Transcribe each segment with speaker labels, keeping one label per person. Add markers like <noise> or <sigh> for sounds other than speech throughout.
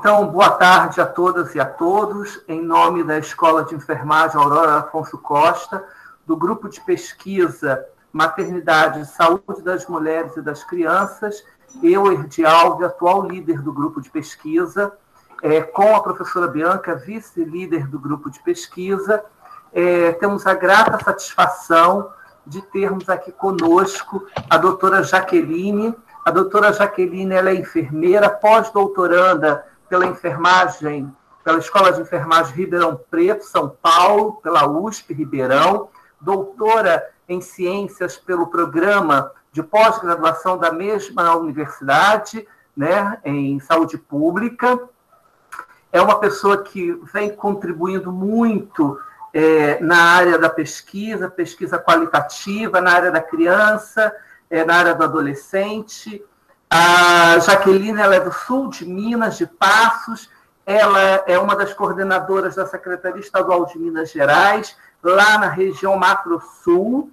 Speaker 1: Então, boa tarde a todas e a todos. Em nome da Escola de Enfermagem Aurora Afonso Costa, do grupo de pesquisa Maternidade e Saúde das Mulheres e das Crianças, eu, Erdi Alves, atual líder do grupo de pesquisa, é, com a professora Bianca, vice-líder do grupo de pesquisa, é, temos a grata satisfação de termos aqui conosco a doutora Jaqueline. A doutora Jaqueline ela é enfermeira, pós-doutoranda pela enfermagem, pela Escola de Enfermagem Ribeirão Preto, São Paulo, pela USP Ribeirão, doutora em ciências pelo programa de pós-graduação da mesma universidade, né, em saúde pública. É uma pessoa que vem contribuindo muito é, na área da pesquisa, pesquisa qualitativa, na área da criança, é, na área do adolescente, a Jaqueline ela é do sul de Minas, de Passos. Ela é uma das coordenadoras da Secretaria Estadual de Minas Gerais, lá na região Macro Sul.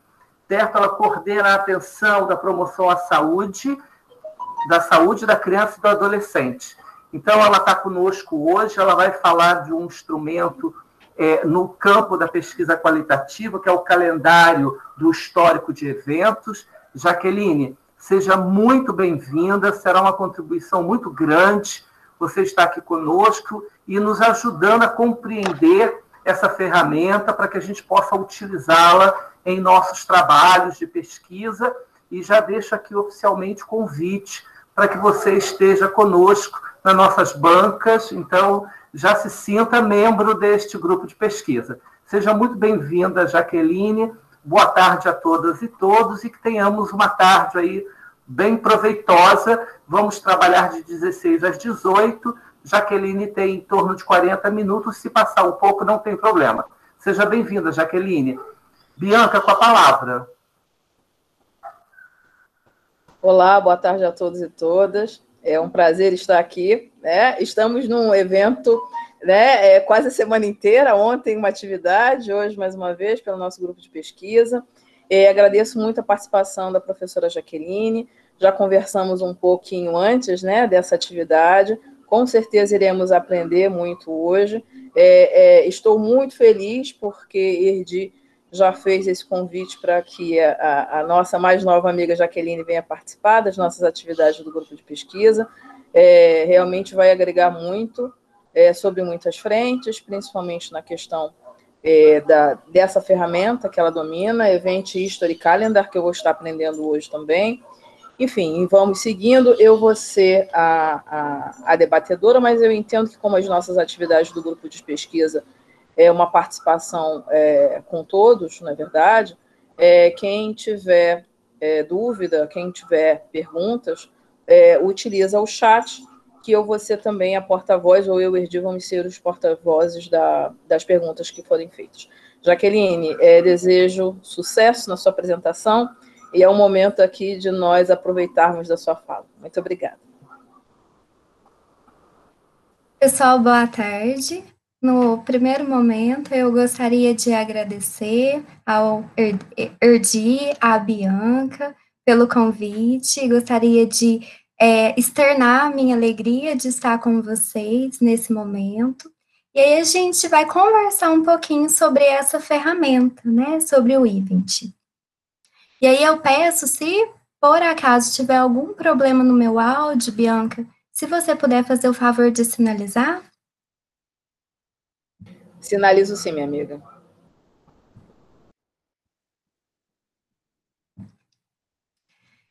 Speaker 1: Certo? Ela coordena a atenção da promoção à saúde, da saúde da criança e do adolescente. Então, ela está conosco hoje. Ela vai falar de um instrumento é, no campo da pesquisa qualitativa, que é o calendário do histórico de eventos. Jaqueline, Seja muito bem-vinda, será uma contribuição muito grande você estar aqui conosco e nos ajudando a compreender essa ferramenta para que a gente possa utilizá-la em nossos trabalhos de pesquisa. E já deixo aqui oficialmente o convite para que você esteja conosco nas nossas bancas. Então, já se sinta membro deste grupo de pesquisa. Seja muito bem-vinda, Jaqueline. Boa tarde a todas e todos e que tenhamos uma tarde aí bem proveitosa. Vamos trabalhar de 16 às 18. Jaqueline tem em torno de 40 minutos. Se passar um pouco, não tem problema. Seja bem-vinda, Jaqueline. Bianca, com a palavra.
Speaker 2: Olá, boa tarde a todos e todas. É um prazer estar aqui. Né? Estamos num evento né, é, quase a semana inteira. Ontem, uma atividade, hoje, mais uma vez, pelo nosso grupo de pesquisa. É, agradeço muito a participação da professora Jaqueline. Já conversamos um pouquinho antes né, dessa atividade. Com certeza iremos aprender muito hoje. É, é, estou muito feliz porque Erdi já fez esse convite para que a, a, nossa mais nova amiga Jaqueline venha participar das nossas atividades do grupo de pesquisa. É, realmente vai agregar muito é, sobre muitas frentes, principalmente na questão é, da, dessa ferramenta que ela domina, Event History Calendar, que eu vou estar aprendendo hoje também. Enfim, vamos seguindo. Eu vou ser a, a, a, debatedora, mas eu entendo que, como as nossas atividades do grupo de pesquisa é uma participação é, com todos, na é verdade, é, quem tiver é, dúvida, quem tiver perguntas, é, utiliza o chat que eu vou ser também a porta-voz, ou eu, Erdi, vamos ser os porta-vozes da, das perguntas que forem feitas. Jaqueline, é, desejo sucesso na sua apresentação e é o momento aqui de nós aproveitarmos da sua fala. Muito obrigada.
Speaker 3: Pessoal, boa tarde. No primeiro momento, eu gostaria de agradecer ao Erdi, à Bianca, pelo convite. Gostaria de é, externar minha alegria de estar com vocês nesse momento. E aí a gente vai conversar um pouquinho sobre essa ferramenta, né, sobre o Event. E aí eu peço, se por acaso tiver algum problema no meu áudio, Bianca, se você puder fazer o favor de sinalizar.
Speaker 2: Sinalizo sim, minha amiga.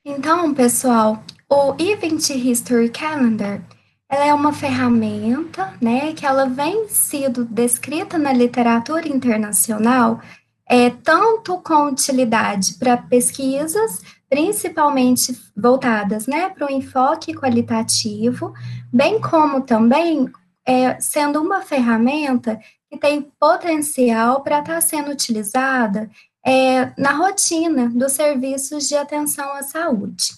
Speaker 3: Então, pessoal, o Event History Calendar, ela é uma ferramenta, né, que ela vem sido descrita na literatura internacional, é, tanto com utilidade para pesquisas, principalmente voltadas, né, para o enfoque qualitativo, bem como também é, sendo uma ferramenta que tem potencial para estar tá sendo utilizada é, na rotina dos serviços de atenção à saúde.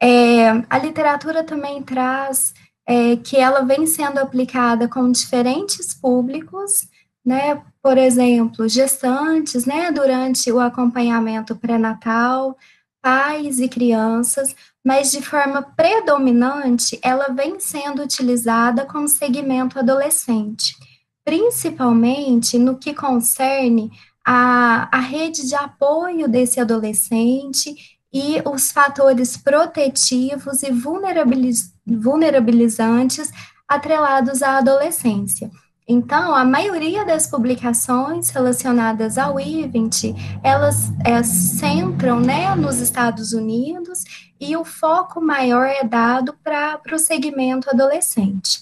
Speaker 3: É, a literatura também traz é, que ela vem sendo aplicada com diferentes públicos, né? Por exemplo, gestantes, né? Durante o acompanhamento pré-natal, pais e crianças, mas de forma predominante ela vem sendo utilizada como segmento adolescente, principalmente no que concerne a, a rede de apoio desse adolescente e os fatores protetivos e vulnerabiliz, vulnerabilizantes atrelados à adolescência. Então, a maioria das publicações relacionadas ao IVENT, elas é, centram né, nos Estados Unidos e o foco maior é dado para o segmento adolescente.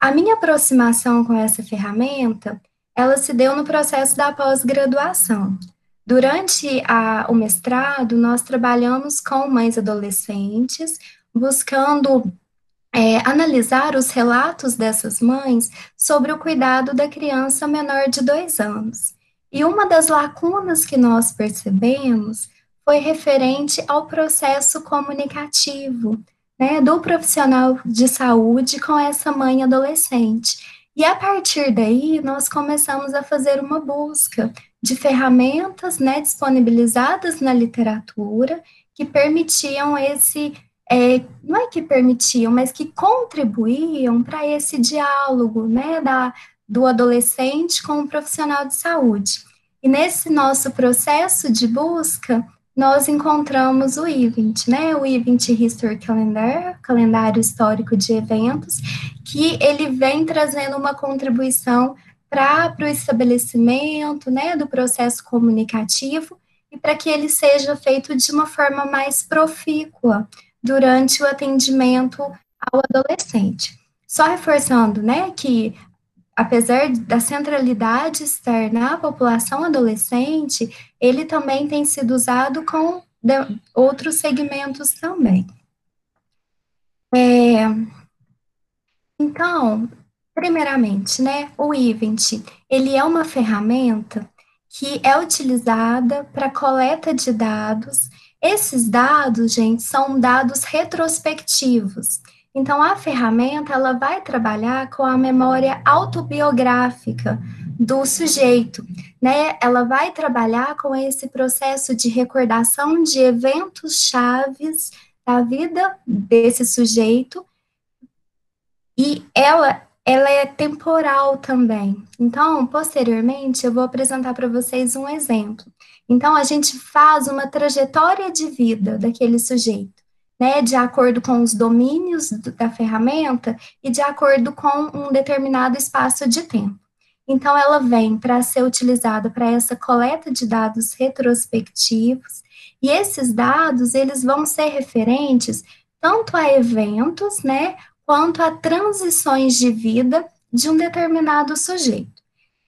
Speaker 3: A minha aproximação com essa ferramenta, ela se deu no processo da pós-graduação. Durante a, o mestrado, nós trabalhamos com mães adolescentes, buscando é, analisar os relatos dessas mães sobre o cuidado da criança menor de dois anos. E uma das lacunas que nós percebemos foi referente ao processo comunicativo, né, do profissional de saúde com essa mãe adolescente. E a partir daí, nós começamos a fazer uma busca de ferramentas né, disponibilizadas na literatura que permitiam esse é, não é que permitiam, mas que contribuíam para esse diálogo, né, da, do adolescente com o profissional de saúde. E nesse nosso processo de busca, nós encontramos o event, né, o Event History Calendar, calendário histórico de eventos, que ele vem trazendo uma contribuição para o estabelecimento, né, do processo comunicativo e para que ele seja feito de uma forma mais profícua, durante o atendimento ao adolescente. Só reforçando, né, que apesar da centralidade estar na população adolescente, ele também tem sido usado com outros segmentos também. É, então, primeiramente, né, o Event, ele é uma ferramenta que é utilizada para coleta de dados esses dados, gente, são dados retrospectivos. Então, a ferramenta ela vai trabalhar com a memória autobiográfica do sujeito, né? Ela vai trabalhar com esse processo de recordação de eventos chaves da vida desse sujeito e ela ela é temporal também. Então, posteriormente, eu vou apresentar para vocês um exemplo. Então, a gente faz uma trajetória de vida daquele sujeito, né, de acordo com os domínios da ferramenta e de acordo com um determinado espaço de tempo. Então, ela vem para ser utilizada para essa coleta de dados retrospectivos, e esses dados, eles vão ser referentes tanto a eventos, né, quanto a transições de vida de um determinado sujeito.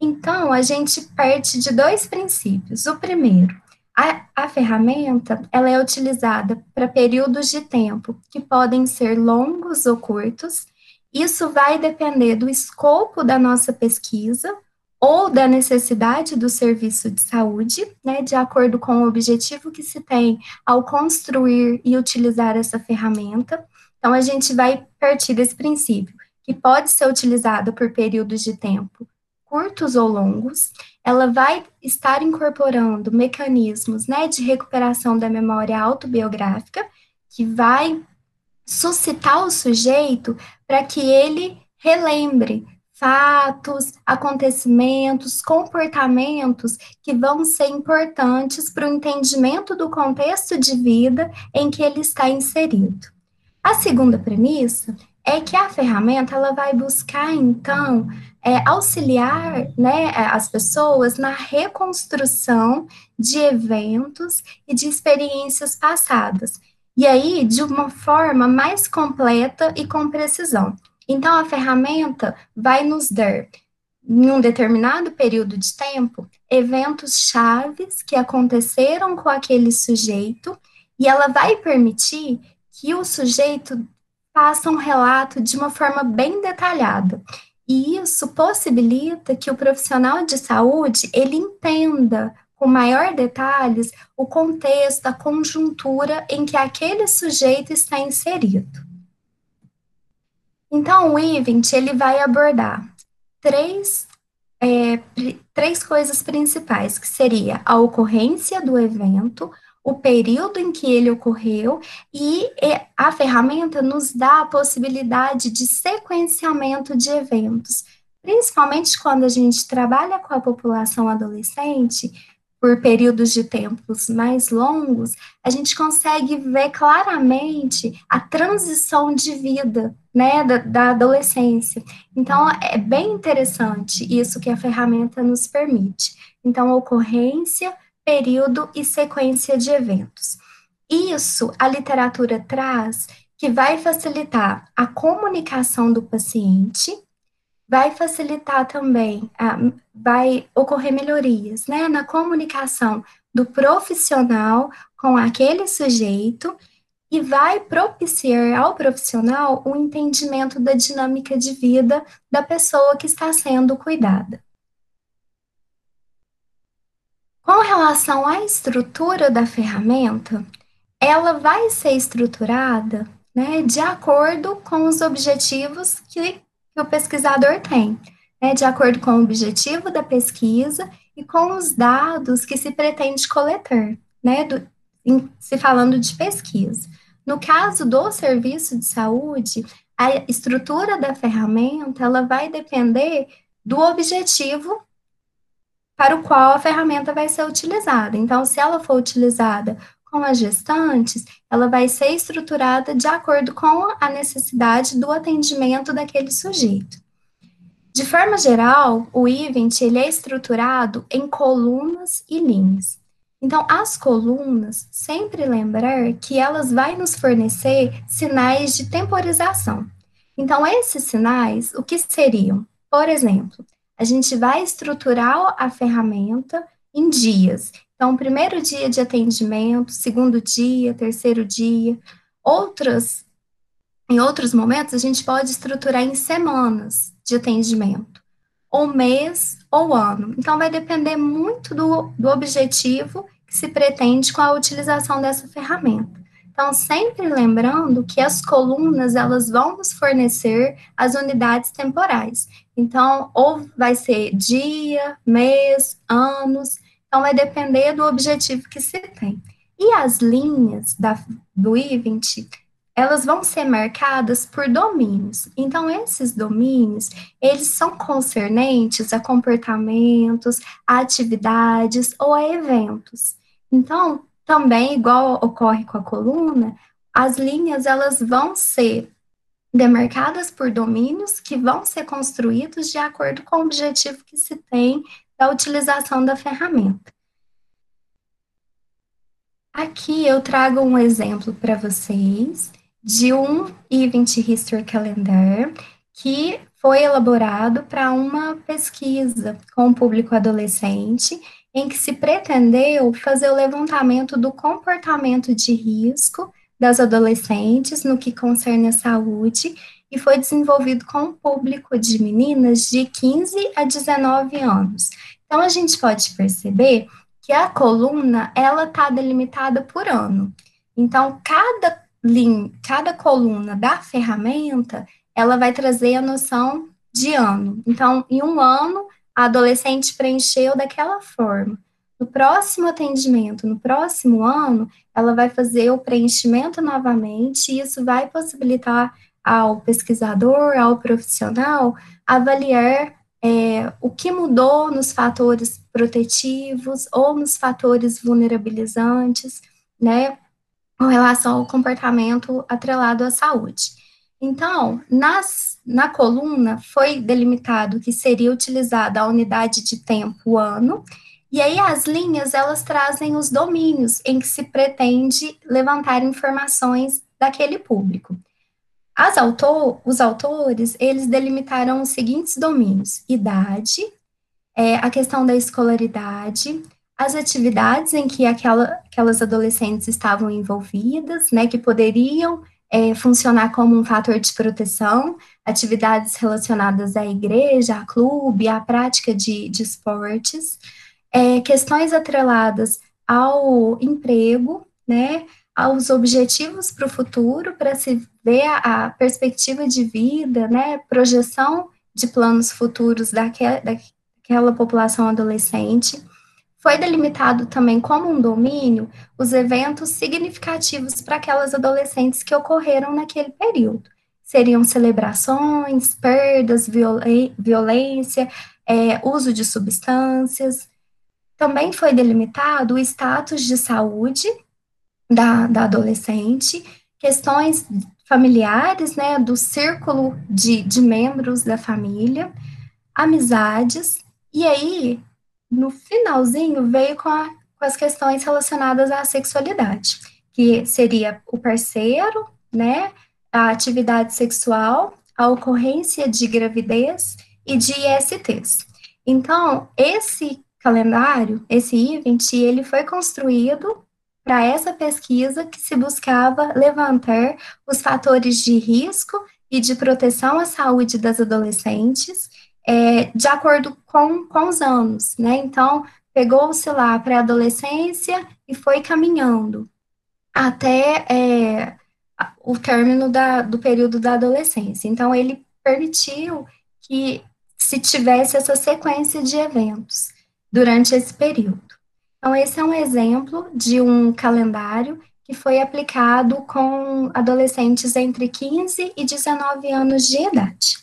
Speaker 3: Então, a gente parte de dois princípios. O primeiro, a, a ferramenta ela é utilizada para períodos de tempo que podem ser longos ou curtos. Isso vai depender do escopo da nossa pesquisa ou da necessidade do serviço de saúde, né, de acordo com o objetivo que se tem ao construir e utilizar essa ferramenta. Então, a gente vai partir desse princípio, que pode ser utilizada por períodos de tempo curtos ou longos, ela vai estar incorporando mecanismos né, de recuperação da memória autobiográfica, que vai suscitar o sujeito para que ele relembre fatos, acontecimentos, comportamentos que vão ser importantes para o entendimento do contexto de vida em que ele está inserido. A segunda premissa é que a ferramenta ela vai buscar então é, auxiliar né, as pessoas na reconstrução de eventos e de experiências passadas. E aí, de uma forma mais completa e com precisão. Então, a ferramenta vai nos dar, em um determinado período de tempo, eventos chaves que aconteceram com aquele sujeito, e ela vai permitir que o sujeito faça um relato de uma forma bem detalhada. E isso possibilita que o profissional de saúde ele entenda com maior detalhes o contexto, a conjuntura em que aquele sujeito está inserido. Então, o event ele vai abordar três, é, três coisas principais, que seria a ocorrência do evento, o período em que ele ocorreu, e a ferramenta nos dá a possibilidade de sequenciamento de eventos, principalmente quando a gente trabalha com a população adolescente, por períodos de tempos mais longos, a gente consegue ver claramente a transição de vida, né, da, da, adolescência. Então, é bem interessante isso que a ferramenta nos permite. Então, ocorrência, período e sequência de eventos. Isso a literatura traz que vai facilitar a comunicação do paciente, vai facilitar também, vai ocorrer melhorias né, na comunicação do profissional com aquele sujeito e vai propiciar ao profissional o um entendimento da dinâmica de vida da pessoa que está sendo cuidada. Com relação à estrutura da ferramenta, ela vai ser estruturada né, de acordo com os objetivos que o pesquisador tem, né, de acordo com o objetivo da pesquisa e com os dados que se pretende coletar, né, do, em, se falando de pesquisa. No caso do serviço de saúde, a estrutura da ferramenta ela vai depender do objetivo para o qual a ferramenta vai ser utilizada. Então, se ela for utilizada com as gestantes, ela vai ser estruturada de acordo com a necessidade do atendimento daquele sujeito. De forma geral, o event ele é estruturado em colunas e linhas. Então, as colunas, sempre lembrar que elas vão nos fornecer sinais de temporização. Então, esses sinais, o que seriam? Por exemplo, a gente vai estruturar a ferramenta em dias. Então, primeiro dia de atendimento, segundo dia, terceiro dia. Outras, em outros momentos, a gente pode estruturar em semanas de atendimento, ou mês ou ano. Então, vai depender muito do, do objetivo que se pretende com a utilização dessa ferramenta. Então, sempre lembrando que as colunas, elas vão nos fornecer as unidades temporais. Então, ou vai ser dia, mês, anos, então, vai depender do objetivo que se tem. E as linhas da, do I-20, elas vão ser marcadas por domínios. Então, esses domínios, eles são concernentes a comportamentos, a atividades ou a eventos. Então, também, igual ocorre com a coluna, as linhas, elas vão ser demarcadas por domínios que vão ser construídos de acordo com o objetivo que se tem da utilização da ferramenta. Aqui eu trago um exemplo para vocês de um Event History Calendar que foi elaborado para uma pesquisa com o público adolescente, em que se pretendeu fazer o levantamento do comportamento de risco das adolescentes no que concerne a saúde e foi desenvolvido com um público de meninas de 15 a 19 anos. Então, a gente pode perceber que a coluna, ela está delimitada por ano. Então, cada, linha, cada coluna da ferramenta, ela vai trazer a noção de ano. Então, em um ano, a adolescente preencheu daquela forma. No próximo atendimento, no próximo ano, ela vai fazer o preenchimento novamente, e isso vai possibilitar ao pesquisador, ao profissional, avaliar é, o que mudou nos fatores protetivos ou nos fatores vulnerabilizantes, né, com relação ao comportamento atrelado à saúde. Então, nas, na coluna foi delimitado que seria utilizada a unidade de tempo ano, e aí as linhas elas trazem os domínios em que se pretende levantar informações daquele público. As autor, os autores, eles delimitaram os seguintes domínios: idade, é, a questão da escolaridade, as atividades em que aquela, aquelas adolescentes estavam envolvidas, né, que poderiam é, funcionar como um fator de proteção, atividades relacionadas à igreja, a clube, à prática de, de esportes, é, questões atreladas ao emprego, né, aos objetivos para o futuro, para se ver a, a, perspectiva de vida, né, projeção de planos futuros daquela, daquela população adolescente, foi delimitado também como um domínio os eventos significativos para aquelas adolescentes que ocorreram naquele período. Seriam celebrações, perdas, violência, é, uso de substâncias. Também foi delimitado o status de saúde da, da adolescente, questões familiares, né, do círculo de, de membros da família, amizades, e aí no finalzinho veio com, a, com as questões relacionadas à sexualidade, que seria o parceiro, né, a atividade sexual, a ocorrência de gravidez e de ISTs. Então, esse calendário, esse event, ele foi construído para essa pesquisa que se buscava levantar os fatores de risco e de proteção à saúde das adolescentes é, de acordo com, com os anos, né? Então, pegou-se lá para a adolescência e foi caminhando até é, o término da, do período da adolescência. Então, ele permitiu que se tivesse essa sequência de eventos durante esse período. Então, esse é um exemplo de um calendário que foi aplicado com adolescentes entre 15 e 19 anos de idade.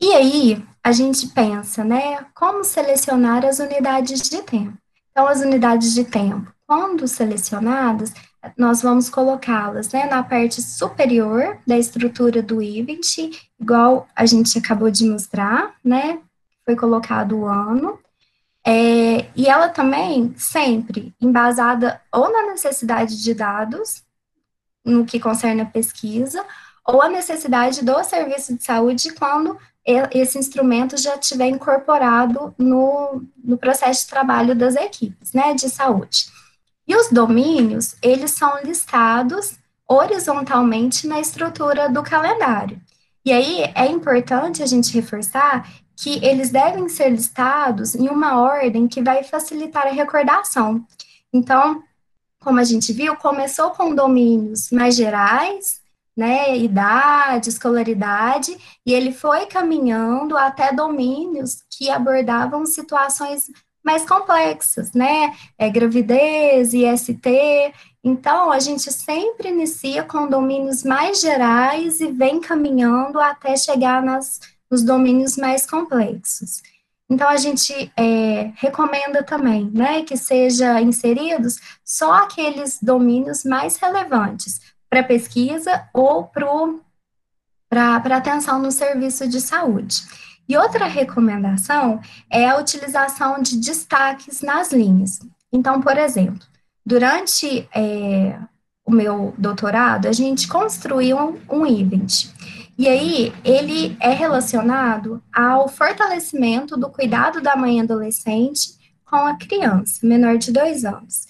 Speaker 3: E aí, a gente pensa, né, como selecionar as unidades de tempo. Então, as unidades de tempo, quando selecionadas, nós vamos colocá-las né, na parte superior da estrutura do event, igual a gente acabou de mostrar, né, foi colocado o ano, é, e ela também sempre embasada ou na necessidade de dados, no que concerne a pesquisa, ou a necessidade do serviço de saúde quando esse instrumento já estiver incorporado no, no processo de trabalho das equipes, né, de saúde. E os domínios, eles são listados horizontalmente na estrutura do calendário. E aí é importante a gente reforçar que eles devem ser listados em uma ordem que vai facilitar a recordação. Então, como a gente viu, começou com domínios mais gerais, né, idade, escolaridade, e ele foi caminhando até domínios que abordavam situações mais complexas, né, é, gravidez, IST, então a gente sempre inicia com domínios mais gerais e vem caminhando até chegar nas, nos domínios mais complexos. Então, a gente é, recomenda também, né, que seja inseridos só aqueles domínios mais relevantes, para pesquisa ou para atenção no serviço de saúde. E outra recomendação é a utilização de destaques nas linhas. Então, por exemplo, durante é, o meu doutorado, a gente construiu um, um event. E aí, ele é relacionado ao fortalecimento do cuidado da mãe adolescente com a criança, menor de dois anos.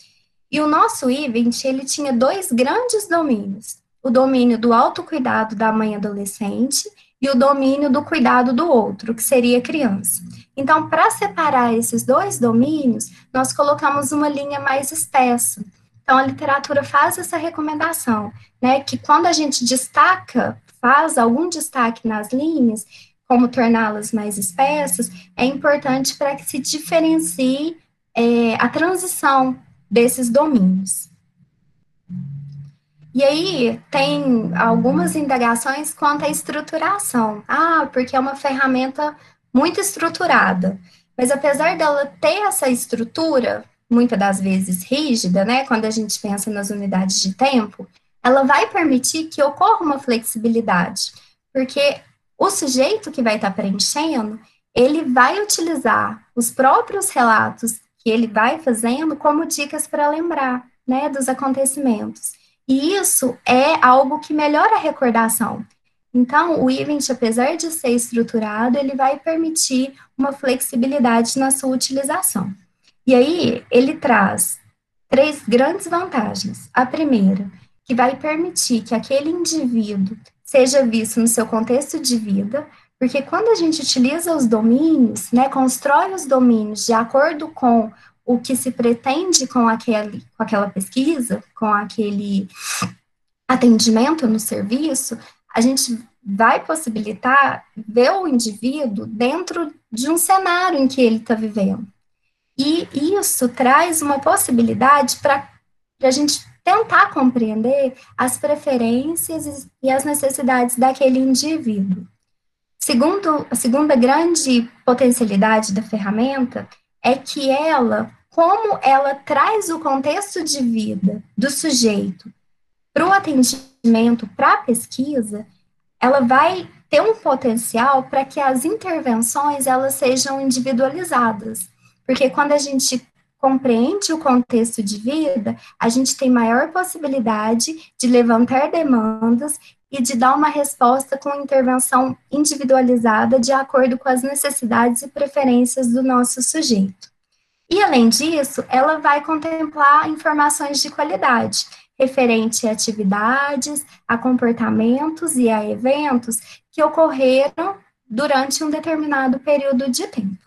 Speaker 3: E o nosso event, ele tinha dois grandes domínios. O domínio do autocuidado da mãe adolescente e o domínio do cuidado do outro, que seria a criança. Então, para separar esses dois domínios, nós colocamos uma linha mais espessa. Então, a literatura faz essa recomendação, né, que quando a gente destaca, faz algum destaque nas linhas, como torná-las mais espessas, é importante para que se diferencie é, a transição desses domínios. E aí tem algumas indagações quanto à estruturação. Ah, porque é uma ferramenta muito estruturada. Mas apesar dela ter essa estrutura, muitas das vezes rígida, né, quando a gente pensa nas unidades de tempo, ela vai permitir que ocorra uma flexibilidade, porque o sujeito que vai estar preenchendo, ele vai utilizar os próprios relatos que ele vai fazendo como dicas para lembrar, né, dos acontecimentos. E isso é algo que melhora a recordação. Então, o event, apesar de ser estruturado, ele vai permitir uma flexibilidade na sua utilização. E aí, ele traz três grandes vantagens. A primeira, que vai permitir que aquele indivíduo seja visto no seu contexto de vida, porque quando a gente utiliza os domínios, né, constrói os domínios de acordo com o que se pretende com, aquele, com aquela pesquisa, com aquele atendimento no serviço, a gente vai possibilitar ver o indivíduo dentro de um cenário em que ele está vivendo. E isso traz uma possibilidade para a gente tentar compreender as preferências e as necessidades daquele indivíduo. Segundo, a segunda grande potencialidade da ferramenta é que ela, como ela traz o contexto de vida do sujeito para o atendimento, para a pesquisa, ela vai ter um potencial para que as intervenções elas sejam individualizadas. Porque quando a gente compreende o contexto de vida, a gente tem maior possibilidade de levantar demandas e de dar uma resposta com intervenção individualizada de acordo com as necessidades e preferências do nosso sujeito. E, além disso, ela vai contemplar informações de qualidade, referente a atividades, a comportamentos e a eventos que ocorreram durante um determinado período de tempo.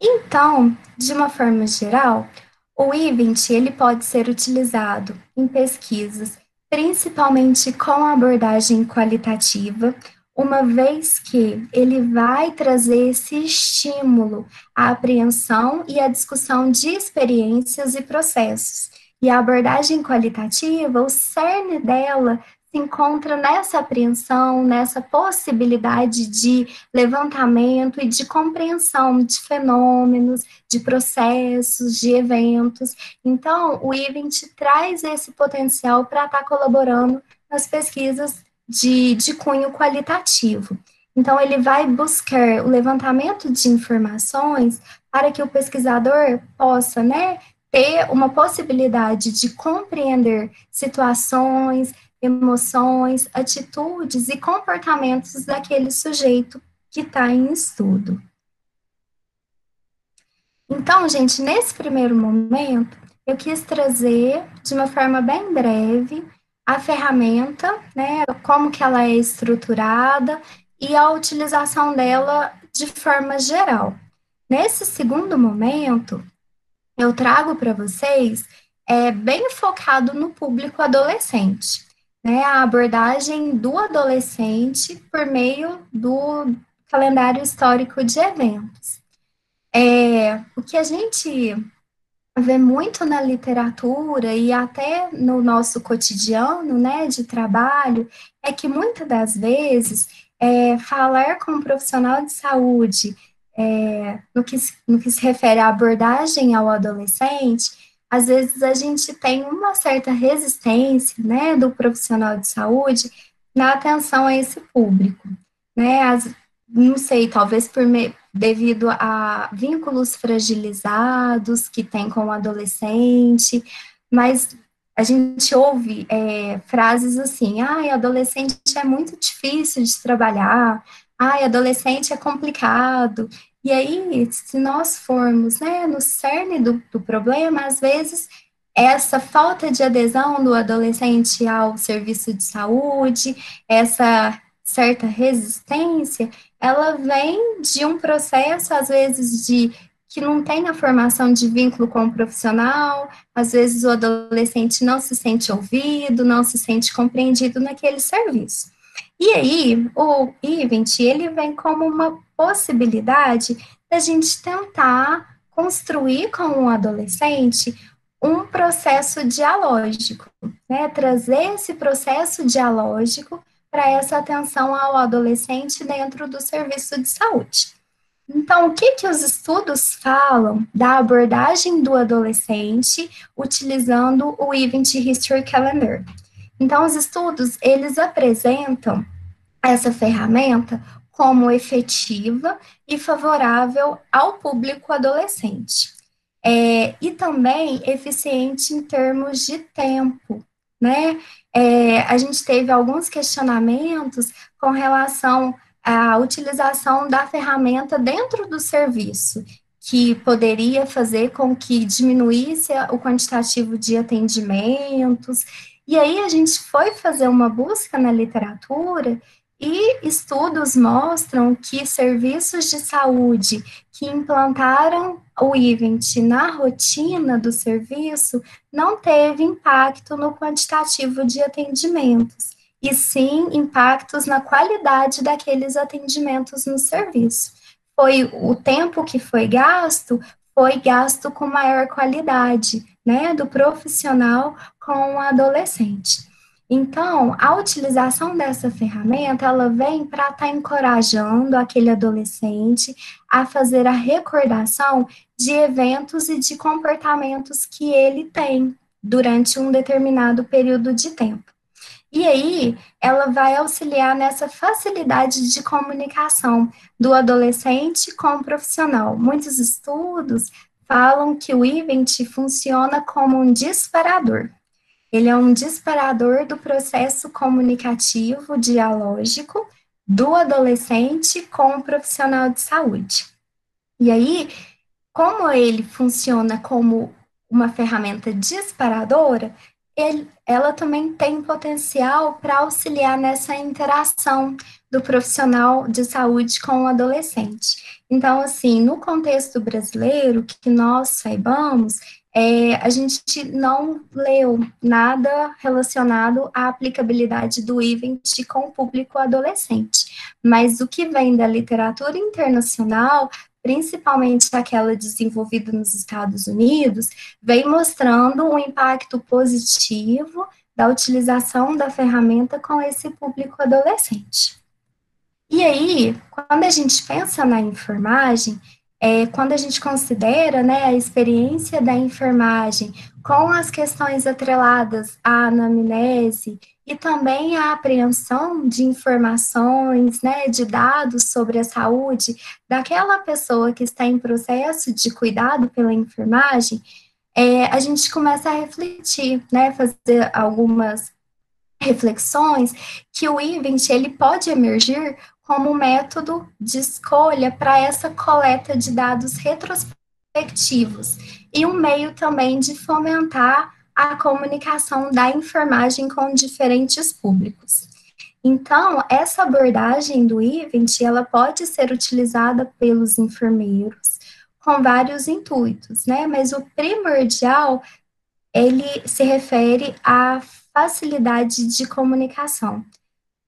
Speaker 3: Então, de uma forma geral, o event ele pode ser utilizado em pesquisas, principalmente com abordagem qualitativa, uma vez que ele vai trazer esse estímulo à apreensão e à discussão de experiências e processos. E a abordagem qualitativa, o cerne dela se encontra nessa apreensão, nessa possibilidade de levantamento e de compreensão de fenômenos, de processos, de eventos. Então, o event traz esse potencial para estar tá colaborando nas pesquisas de, de cunho qualitativo. Então, ele vai buscar o levantamento de informações para que o pesquisador possa, né, ter uma possibilidade de compreender situações, emoções, atitudes e comportamentos daquele sujeito que está em estudo. Então, gente, nesse primeiro momento, eu quis trazer de uma forma bem breve a ferramenta, né, como que ela é estruturada e a utilização dela de forma geral. Nesse segundo momento, eu trago para vocês é bem focado no público adolescente, né, a abordagem do adolescente por meio do calendário histórico de eventos. É, o que a gente vê muito na literatura e até no nosso cotidiano, né, de trabalho, é que muitas das vezes é, falar com um profissional de saúde é, no, que, no que se refere à abordagem ao adolescente, às vezes a gente tem uma certa resistência, né, do profissional de saúde na atenção a esse público, né, as, não sei, talvez por me, devido a vínculos fragilizados que tem com o adolescente, mas a gente ouve é, frases assim, ai, adolescente é muito difícil de trabalhar, ai, adolescente é complicado, e aí, se nós formos né, no cerne do, do problema, às vezes essa falta de adesão do adolescente ao serviço de saúde, essa certa resistência, ela vem de um processo, às vezes, de que não tem a formação de vínculo com o profissional, às vezes o adolescente não se sente ouvido, não se sente compreendido naquele serviço. E aí, o event, ele vem como uma possibilidade da gente tentar construir com o adolescente um processo dialógico, né? Trazer esse processo dialógico para essa atenção ao adolescente dentro do serviço de saúde. Então, o que, que os estudos falam da abordagem do adolescente utilizando o Event History Calendar? Então, os estudos, eles apresentam essa ferramenta como efetiva e favorável ao público adolescente. É, e também eficiente em termos de tempo, né? é, a gente teve alguns questionamentos com relação à utilização da ferramenta dentro do serviço, que poderia fazer com que diminuísse o quantitativo de atendimentos. E aí a gente foi fazer uma busca na literatura e estudos mostram que serviços de saúde que implantaram o event na rotina do serviço não teve impacto no quantitativo de atendimentos, e sim impactos na qualidade daqueles atendimentos no serviço. foi o tempo que foi gasto, foi gasto com maior qualidade, né, do profissional com o adolescente. Então, a utilização dessa ferramenta, ela vem para estar tá encorajando aquele adolescente a fazer a recordação de eventos e de comportamentos que ele tem durante um determinado período de tempo. E aí, ela vai auxiliar nessa facilidade de comunicação do adolescente com o profissional. Muitos estudos falam que o event funciona como um disparador. Ele é um disparador do processo comunicativo dialógico do adolescente com o profissional de saúde. E aí, como ele funciona como uma ferramenta disparadora, ele, ela também tem potencial para auxiliar nessa interação do profissional de saúde com o adolescente. Então, assim, no contexto brasileiro, que nós saibamos, é, a gente não leu nada relacionado à aplicabilidade do event com o público adolescente, mas o que vem da literatura internacional principalmente aquela desenvolvida nos Estados Unidos, vem mostrando um impacto positivo da utilização da ferramenta com esse público adolescente. E aí, quando a gente pensa na enfermagem, é, quando a gente considera né, a experiência da enfermagem com as questões atreladas à anamnese e também a apreensão de informações, né, de dados sobre a saúde daquela pessoa que está em processo de cuidado pela enfermagem, é, a gente começa a refletir, né, fazer algumas reflexões que o event ele pode emergir como método de escolha para essa coleta de dados retrospectivos e um meio também de fomentar a comunicação da enfermagem com diferentes públicos. Então, essa abordagem do event, ela pode ser utilizada pelos enfermeiros com vários intuitos, né? Mas o primordial, ele se refere à facilidade de comunicação,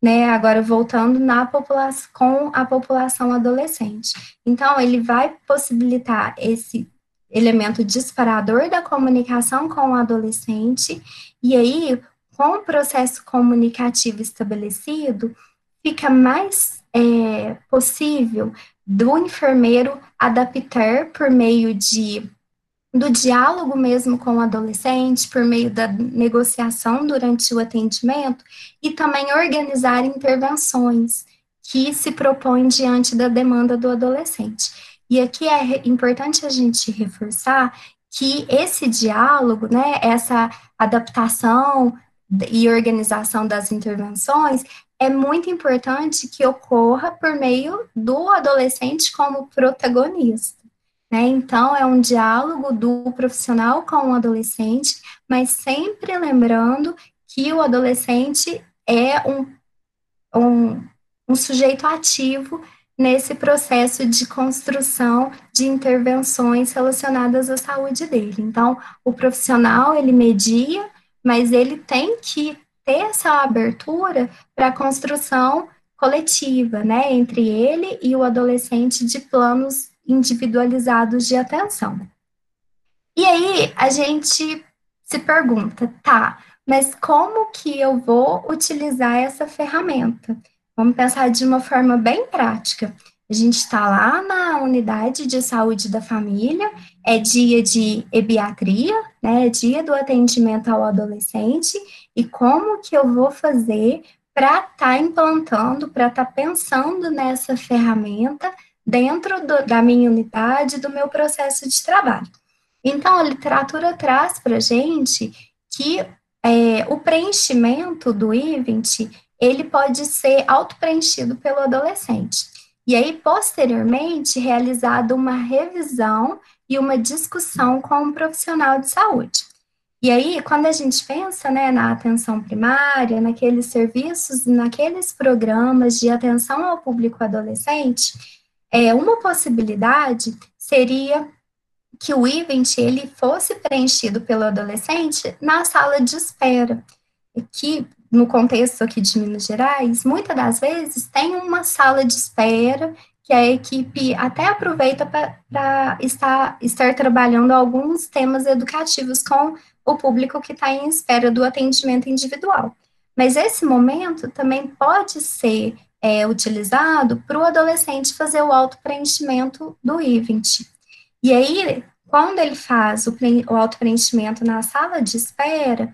Speaker 3: né? Agora voltando na população com a população adolescente. Então, ele vai possibilitar esse elemento disparador da comunicação com o adolescente, e aí, com o processo comunicativo estabelecido, fica mais é, possível do enfermeiro adaptar por meio de do diálogo mesmo com o adolescente, por meio da negociação durante o atendimento e também organizar intervenções que se propõem diante da demanda do adolescente. E aqui é importante a gente reforçar que esse diálogo, né, essa adaptação e organização das intervenções é muito importante que ocorra por meio do adolescente como protagonista. Né? Então, é um diálogo do profissional com o adolescente, mas sempre lembrando que o adolescente é um, um, um sujeito ativo nesse processo de construção de intervenções relacionadas à saúde dele. Então, o profissional, ele media, mas ele tem que ter essa abertura para a construção coletiva, né, entre ele e o adolescente de planos individualizados de atenção. E aí, a gente se pergunta, tá, mas como que eu vou utilizar essa ferramenta? Vamos pensar de uma forma bem prática. A gente está lá na unidade de saúde da família, é dia de ebiatria, né? É dia do atendimento ao adolescente, e como que eu vou fazer para estar tá implantando, para estar tá pensando nessa ferramenta dentro do, da minha unidade, do meu processo de trabalho. Então, a literatura traz para gente que é, o preenchimento do event ele pode ser auto-preenchido pelo adolescente. E aí, posteriormente, realizada uma revisão e uma discussão com um profissional de saúde. E aí, quando a gente pensa né, na atenção primária, naqueles serviços, naqueles programas de atenção ao público adolescente, é, uma possibilidade seria que o event ele fosse preenchido pelo adolescente na sala de espera, que no contexto aqui de Minas Gerais, muitas das vezes tem uma sala de espera que a equipe até aproveita para estar, estar trabalhando alguns temas educativos com o público que está em espera do atendimento individual. Mas esse momento também pode ser é, utilizado para o adolescente fazer o auto-preenchimento do I-20. E aí, quando ele faz o, o auto-preenchimento na sala de espera,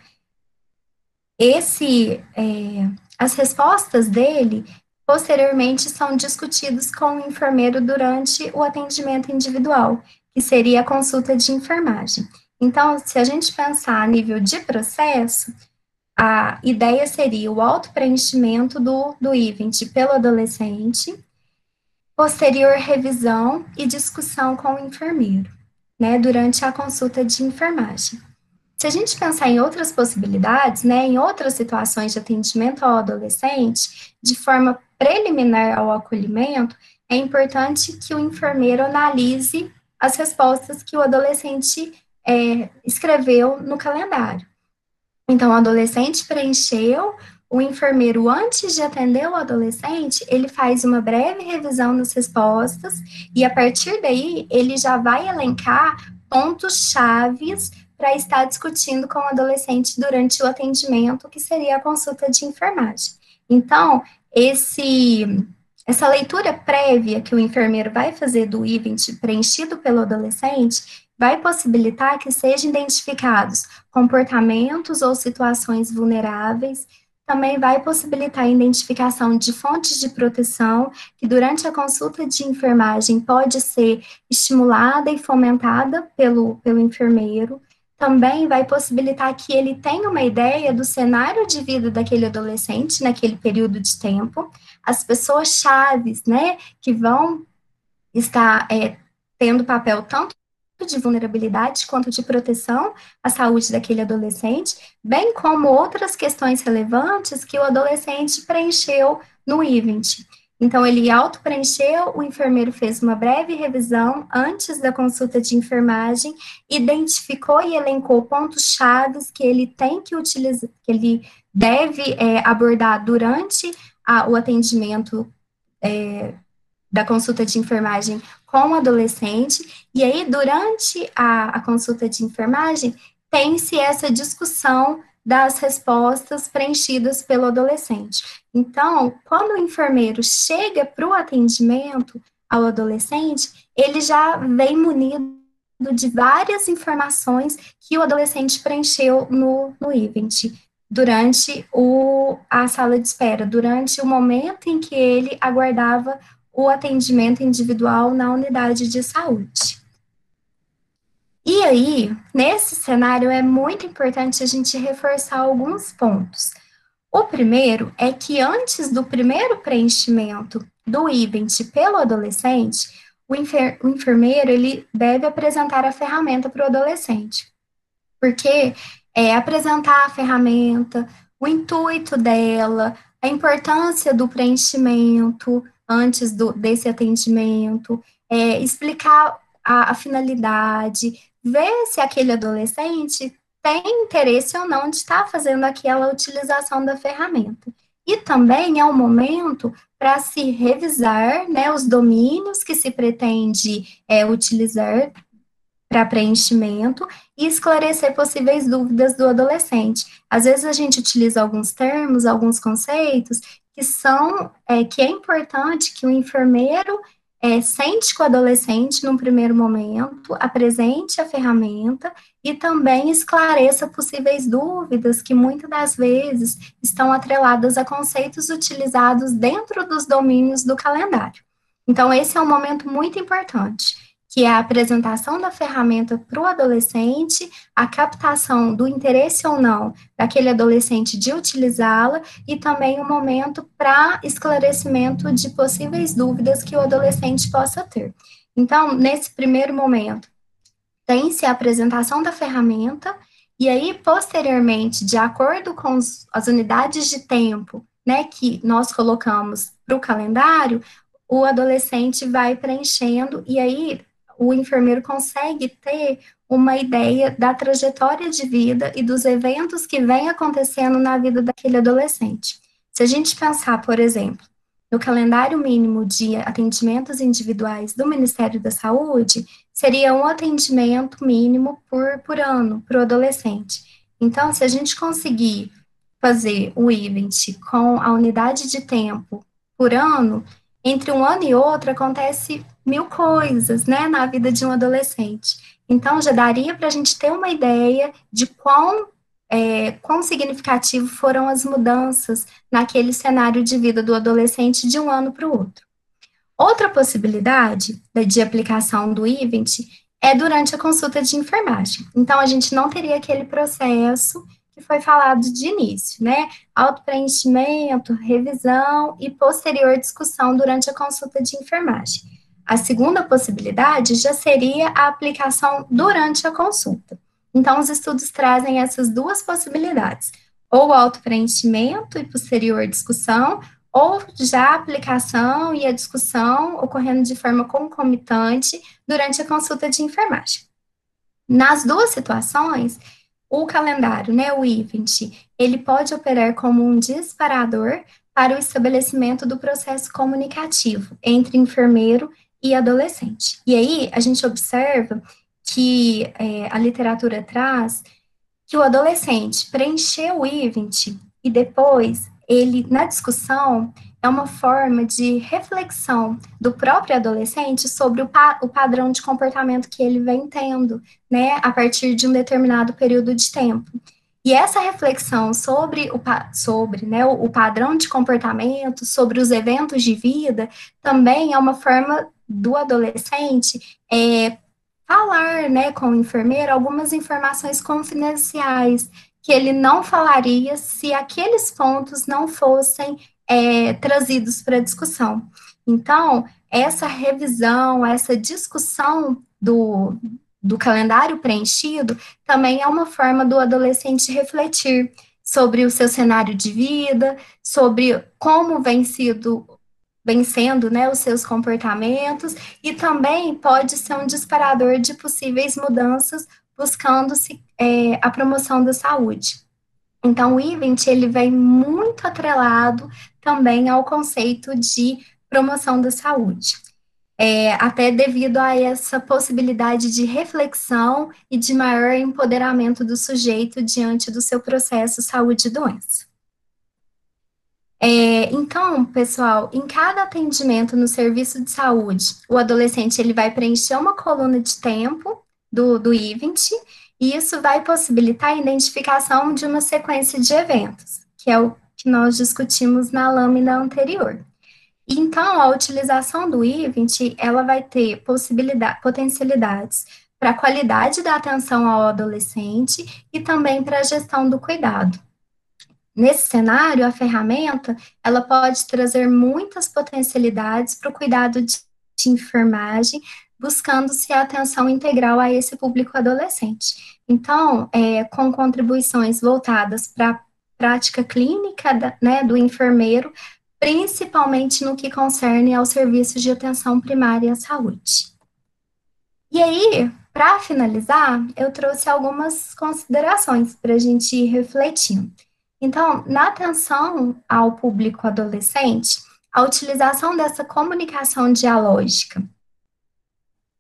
Speaker 3: esse, é, as respostas dele posteriormente são discutidos com o enfermeiro durante o atendimento individual, que seria a consulta de enfermagem. Então, se a gente pensar a nível de processo, a ideia seria o auto-preenchimento do, do IVENT pelo adolescente, posterior revisão e discussão com o enfermeiro, né, durante a consulta de enfermagem. Se a gente pensar em outras possibilidades, né, em outras situações de atendimento ao adolescente, de forma preliminar ao acolhimento, é importante que o enfermeiro analise as respostas que o adolescente é, escreveu no calendário. Então, o adolescente preencheu, o enfermeiro, antes de atender o adolescente, ele faz uma breve revisão das respostas e, a partir daí, ele já vai elencar pontos chaves para estar discutindo com o adolescente durante o atendimento, que seria a consulta de enfermagem. Então, esse essa leitura prévia que o enfermeiro vai fazer do I-20 preenchido pelo adolescente vai possibilitar que sejam identificados comportamentos ou situações vulneráveis, também vai possibilitar a identificação de fontes de proteção, que durante a consulta de enfermagem pode ser estimulada e fomentada pelo, pelo enfermeiro, também vai possibilitar que ele tenha uma ideia do cenário de vida daquele adolescente naquele período de tempo, as pessoas chaves, né, que vão estar é, tendo papel tanto de vulnerabilidade quanto de proteção à saúde daquele adolescente, bem como outras questões relevantes que o adolescente preencheu no event. Então, ele auto-preencheu, o enfermeiro fez uma breve revisão antes da consulta de enfermagem, identificou e elencou pontos chaves que ele tem que utilizar, que ele deve é, abordar durante a, o atendimento é, da consulta de enfermagem com o adolescente, e aí, durante a, a consulta de enfermagem, tem-se essa discussão das respostas preenchidas pelo adolescente. Então, quando o enfermeiro chega para o atendimento ao adolescente, ele já vem munido de várias informações que o adolescente preencheu no, no event, durante o, a sala de espera, durante o momento em que ele aguardava o atendimento individual na unidade de saúde. E aí, nesse cenário, é muito importante a gente reforçar alguns pontos. O primeiro é que antes do primeiro preenchimento do IBENT pelo adolescente, o, enfer o enfermeiro ele deve apresentar a ferramenta para o adolescente. Porque é apresentar a ferramenta, o intuito dela, a importância do preenchimento antes do, desse atendimento, é, explicar a, a finalidade, ver se aquele adolescente tem interesse ou não de estar fazendo aquela utilização da ferramenta. E também é um momento para se revisar né, os domínios que se pretende é, utilizar para preenchimento e esclarecer possíveis dúvidas do adolescente. Às vezes a gente utiliza alguns termos, alguns conceitos que são é, que é importante que o enfermeiro é, sente com o adolescente num primeiro momento, apresente a ferramenta e também esclareça possíveis dúvidas que muitas das vezes estão atreladas a conceitos utilizados dentro dos domínios do calendário. Então, esse é um momento muito importante que é a apresentação da ferramenta para o adolescente, a captação do interesse ou não daquele adolescente de utilizá-la e também o um momento para esclarecimento de possíveis dúvidas que o adolescente possa ter. Então, nesse primeiro momento, tem-se a apresentação da ferramenta e aí, posteriormente, de acordo com os, as unidades de tempo né, que nós colocamos para o calendário, o adolescente vai preenchendo e aí o enfermeiro consegue ter uma ideia da trajetória de vida e dos eventos que vem acontecendo na vida daquele adolescente. Se a gente pensar, por exemplo, no calendário mínimo de atendimentos individuais do Ministério da Saúde, seria um atendimento mínimo por, por ano para o adolescente. Então, se a gente conseguir fazer o event com a unidade de tempo por ano, entre um ano e outro acontece mil coisas, né, na vida de um adolescente. Então, já daria para a gente ter uma ideia de quão é, quão significativo foram as mudanças naquele cenário de vida do adolescente de um ano para o outro. Outra possibilidade de aplicação do event é durante a consulta de enfermagem. Então, a gente não teria aquele processo que foi falado de início, né? Autopreenchimento, revisão e posterior discussão durante a consulta de enfermagem. A segunda possibilidade já seria a aplicação durante a consulta. Então, os estudos trazem essas duas possibilidades, ou auto-preenchimento e posterior discussão, ou já a aplicação e a discussão ocorrendo de forma concomitante durante a consulta de enfermagem. Nas duas situações, o calendário, né, o event, ele pode operar como um disparador para o estabelecimento do processo comunicativo entre enfermeiro e adolescente. E aí, a gente observa que é, a literatura traz que o adolescente preencheu o event e depois ele, na discussão, é uma forma de reflexão do próprio adolescente sobre o, pa o padrão de comportamento que ele vem tendo, né, a partir de um determinado período de tempo. E essa reflexão sobre o, sobre, né, o, o padrão de comportamento, sobre os eventos de vida, também é uma forma do adolescente é, falar né, com o enfermeiro algumas informações confidenciais que ele não falaria se aqueles pontos não fossem é, trazidos para discussão. Então, essa revisão, essa discussão do, do calendário preenchido também é uma forma do adolescente refletir sobre o seu cenário de vida, sobre como vem sido vencendo né, os seus comportamentos e também pode ser um disparador de possíveis mudanças buscando-se é, a promoção da saúde. Então, o event ele vem muito atrelado também ao conceito de promoção da saúde, é, até devido a essa possibilidade de reflexão e de maior empoderamento do sujeito diante do seu processo saúde doença. É, então, pessoal, em cada atendimento no serviço de saúde, o adolescente ele vai preencher uma coluna de tempo do, do event, e isso vai possibilitar a identificação de uma sequência de eventos, que é o que nós discutimos na lâmina anterior. Então, a utilização do event, ela vai ter possibilidade, potencialidades para a qualidade da atenção ao adolescente e também para a gestão do cuidado. Nesse cenário, a ferramenta, ela pode trazer muitas potencialidades para o cuidado de, de enfermagem, buscando-se a atenção integral a esse público adolescente. Então, é, com contribuições voltadas para a prática clínica da, né, do enfermeiro, principalmente no que concerne aos serviços de atenção primária à saúde. E aí, para finalizar, eu trouxe algumas considerações para a gente ir refletindo. Então, na atenção ao público adolescente, a utilização dessa comunicação dialógica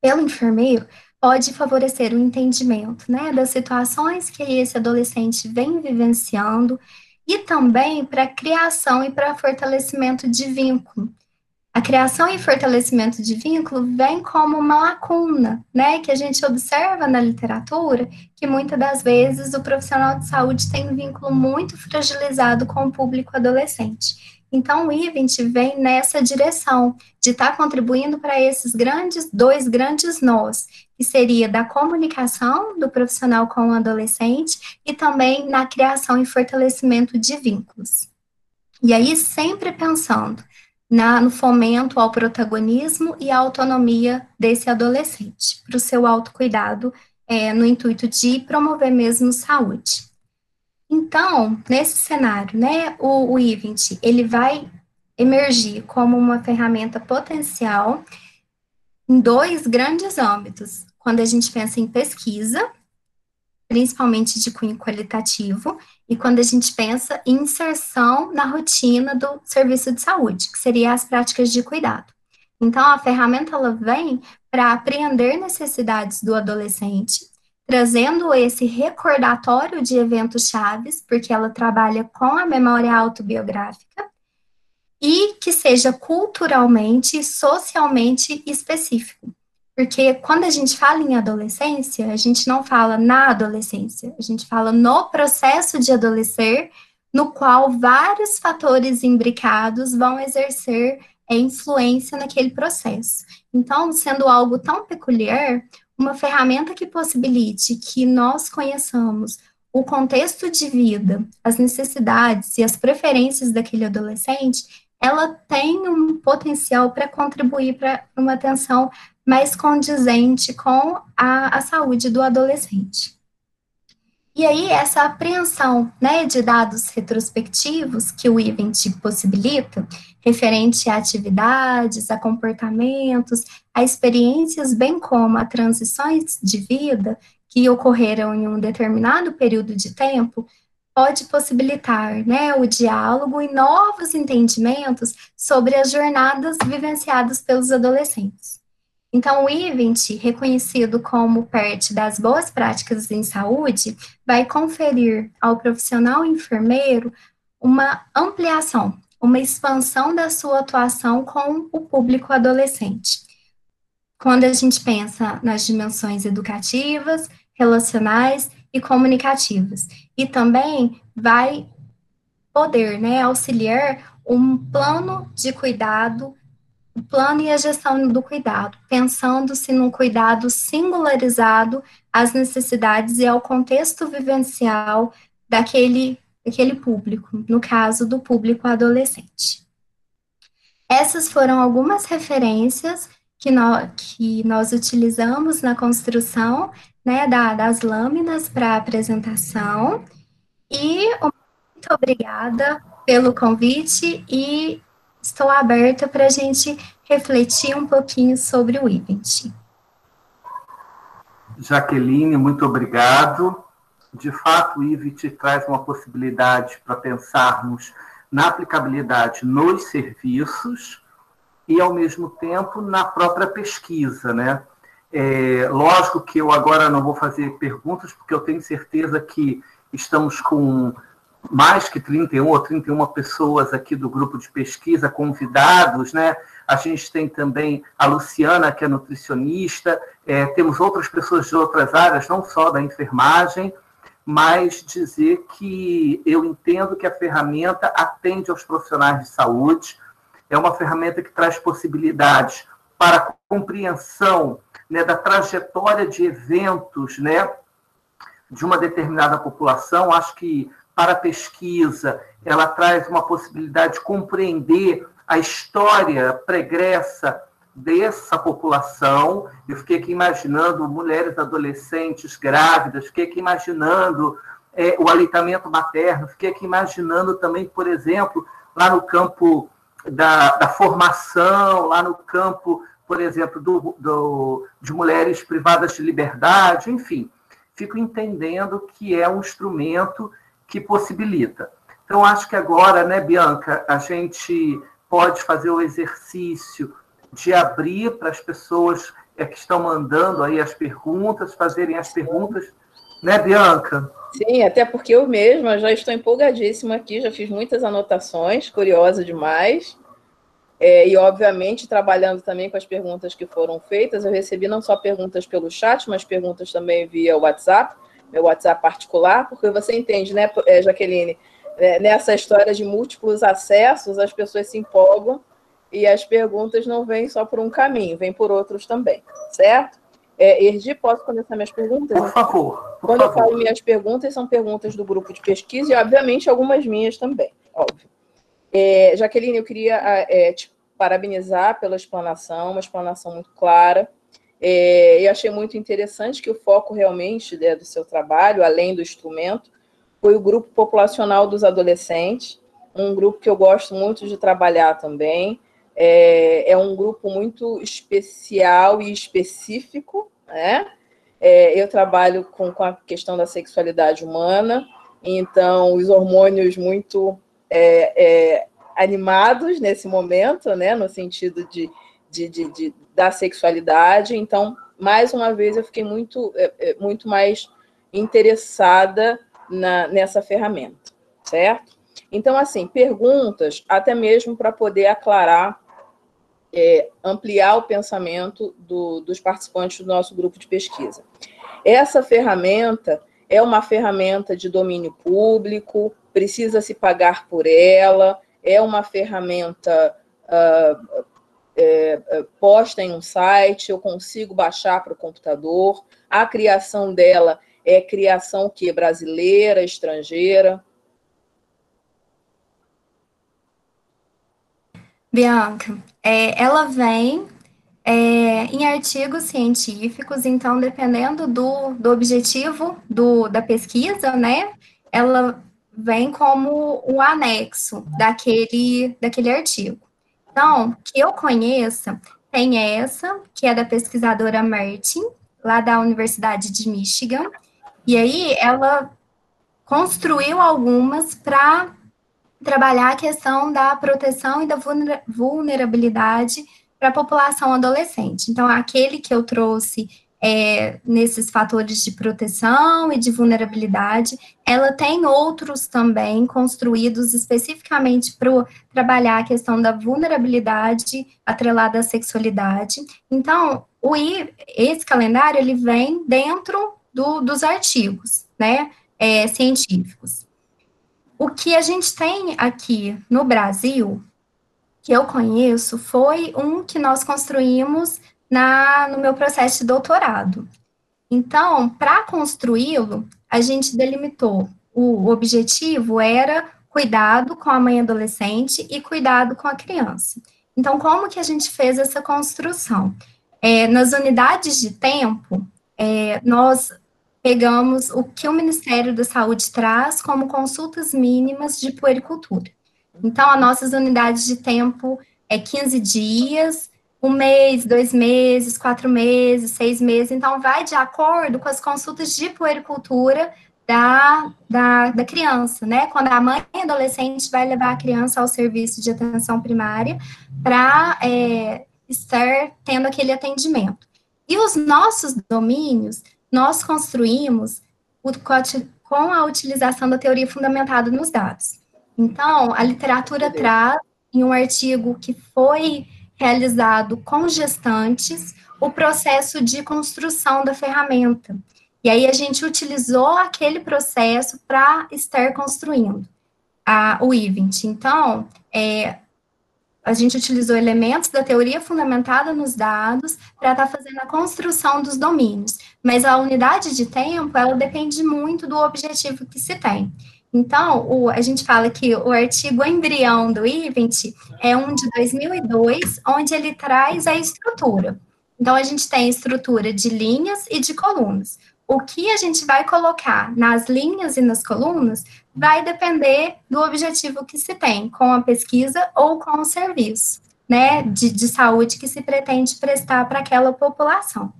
Speaker 3: pelo enfermeiro pode favorecer o entendimento né, das situações que esse adolescente vem vivenciando e também para a criação e para fortalecimento de vínculo. A criação e fortalecimento de vínculo vem como uma lacuna, né, que a gente observa na literatura, que muitas das vezes o profissional de saúde tem um vínculo muito fragilizado com o público adolescente. Então, o event vem nessa direção de estar tá contribuindo para esses grandes, dois grandes nós, que seria da comunicação do profissional com o adolescente e também na criação e fortalecimento de vínculos. E aí, sempre pensando na, no fomento ao protagonismo e à autonomia desse adolescente, para o seu autocuidado, é, no intuito de promover mesmo saúde. Então, nesse cenário, né, o, o event, ele vai emergir como uma ferramenta potencial em dois grandes âmbitos. Quando a gente pensa em pesquisa, principalmente de cunho qualitativo, e quando a gente pensa em inserção na rotina do serviço de saúde, que seria as práticas de cuidado. Então, a ferramenta ela vem para apreender necessidades do adolescente, trazendo esse recordatório de eventos chaves, porque ela trabalha com a memória autobiográfica, e que seja culturalmente e socialmente específico. Porque quando a gente fala em adolescência, a gente não fala na adolescência, a gente fala no processo de adolescer, no qual vários fatores imbricados vão exercer influência naquele processo. Então, sendo algo tão peculiar, uma ferramenta que possibilite que nós conheçamos o contexto de vida, as necessidades e as preferências daquele adolescente, ela tem um potencial para contribuir para uma atenção mais condizente com a, a saúde do adolescente. E aí, essa apreensão né, de dados retrospectivos que o Event possibilita, referente a atividades, a comportamentos, a experiências, bem como a transições de vida que ocorreram em um determinado período de tempo, pode possibilitar né, o diálogo e novos entendimentos sobre as jornadas vivenciadas pelos adolescentes. Então, o IVENT, reconhecido como parte das boas práticas em saúde, vai conferir ao profissional enfermeiro uma ampliação, uma expansão da sua atuação com o público adolescente. Quando a gente pensa nas dimensões educativas, relacionais e comunicativas. E também vai poder né, auxiliar um plano de cuidado o plano e a gestão do cuidado, pensando-se num cuidado singularizado às necessidades e ao contexto vivencial daquele, daquele público, no caso do público adolescente. Essas foram algumas referências que nós, que nós utilizamos na construção né, da, das lâminas para apresentação. E muito obrigada pelo convite e estou aberta para a gente refletir um pouquinho sobre o event.
Speaker 1: Jaqueline, muito obrigado. De fato, o IVIT traz uma possibilidade para pensarmos na aplicabilidade nos serviços e, ao mesmo tempo, na própria pesquisa. Né? É, lógico que eu agora não vou fazer perguntas, porque eu tenho certeza que estamos com mais que 31 ou 31 pessoas aqui do grupo de pesquisa, convidados, né? A gente tem também a Luciana, que é nutricionista, é, temos outras pessoas de outras áreas, não só da enfermagem, mas dizer que eu entendo que a ferramenta atende aos profissionais de saúde, é uma ferramenta que traz possibilidades para a compreensão né, da trajetória de eventos né, de uma determinada população. Acho que para a pesquisa, ela traz uma possibilidade de compreender a história pregressa dessa população. Eu fiquei aqui imaginando mulheres adolescentes grávidas, fiquei aqui imaginando é, o aleitamento materno, fiquei aqui imaginando também, por exemplo, lá no campo da, da formação, lá no campo, por exemplo, do, do, de mulheres privadas de liberdade, enfim, fico entendendo que é um instrumento que possibilita. Então, acho que agora, né, Bianca, a gente pode fazer o exercício de abrir para as pessoas é, que estão mandando aí as perguntas, fazerem as perguntas, né, Bianca?
Speaker 2: Sim, até porque eu mesma já estou empolgadíssima aqui, já fiz muitas anotações, curiosa demais. É, e, obviamente, trabalhando também com as perguntas que foram feitas, eu recebi não só perguntas pelo chat, mas perguntas também via WhatsApp meu WhatsApp particular, porque você entende, né, eh, Jaqueline? É, nessa história de múltiplos acessos, as pessoas se empolgam e as perguntas não vêm só por um caminho, vêm por outros também, certo? É, Erdi, posso começar minhas perguntas?
Speaker 1: Por favor.
Speaker 2: Por Quando favor. eu falo minhas perguntas, são perguntas do grupo de pesquisa e, obviamente, algumas minhas também, óbvio. É, Jaqueline, eu queria é, te parabenizar pela explanação, uma explanação muito clara. É, eu achei muito interessante que o foco realmente né, do seu trabalho, além do instrumento, foi o grupo populacional dos adolescentes, um grupo que eu gosto muito de trabalhar também. É, é um grupo muito especial e específico, né? é, eu trabalho com, com a questão da sexualidade humana, então os hormônios muito é, é, animados nesse momento, né, no sentido de, de, de, de, da sexualidade. Então, mais uma vez, eu fiquei muito, é, é, muito mais interessada na, nessa ferramenta, certo? Então, assim, perguntas, até mesmo para poder aclarar, é, ampliar o pensamento do, dos participantes do nosso grupo de pesquisa. Essa ferramenta é uma ferramenta de domínio público, precisa se pagar por ela, é uma ferramenta uh, é, é, posta em um site, eu consigo baixar para o computador. A criação dela é criação que brasileira, estrangeira.
Speaker 3: Bianca, é, ela vem é, em artigos científicos, então, dependendo do, do objetivo do, da pesquisa, né, ela vem como o anexo daquele, daquele artigo. Então, que eu conheça, tem essa, que é da pesquisadora Martin, lá da Universidade de Michigan, e aí ela construiu algumas para trabalhar a questão da proteção e da vulnerabilidade para a população adolescente. Então, aquele que eu trouxe é, nesses fatores de proteção e de vulnerabilidade, ela tem outros também construídos especificamente para trabalhar a questão da vulnerabilidade atrelada à sexualidade. Então, o, esse calendário ele vem dentro do, dos artigos, né, é, científicos. O que a gente tem aqui no Brasil, que eu conheço, foi um que nós construímos na, no meu processo de doutorado. Então, para construí-lo, a gente delimitou o objetivo era cuidado com a mãe adolescente e cuidado com a criança. Então, como que a gente fez essa construção? É, nas unidades de tempo, é, nós pegamos o que o Ministério da Saúde traz como consultas mínimas de puericultura. Então, as nossas unidades de tempo é 15 dias, um mês, dois meses, quatro meses, seis meses. Então, vai de acordo com as consultas de puericultura da, da, da criança, né? Quando a mãe adolescente vai levar a criança ao serviço de atenção primária para é, estar tendo aquele atendimento. E os nossos domínios, nós construímos o, com a utilização da teoria fundamentada nos dados. Então, a literatura traz em um artigo que foi realizado com gestantes o processo de construção da ferramenta. E aí a gente utilizou aquele processo para estar construindo a, o event. Então, é, a gente utilizou elementos da teoria fundamentada nos dados para estar tá fazendo a construção dos domínios. Mas a unidade de tempo, ela depende muito do objetivo que se tem. Então, o, a gente fala que o artigo embrião do IVENT é um de 2002, onde ele traz a estrutura. Então, a gente tem estrutura de linhas e de colunas. O que a gente vai colocar nas linhas e nas colunas vai depender do objetivo que se tem com a pesquisa ou com o serviço, né, de, de saúde que se pretende prestar para aquela população.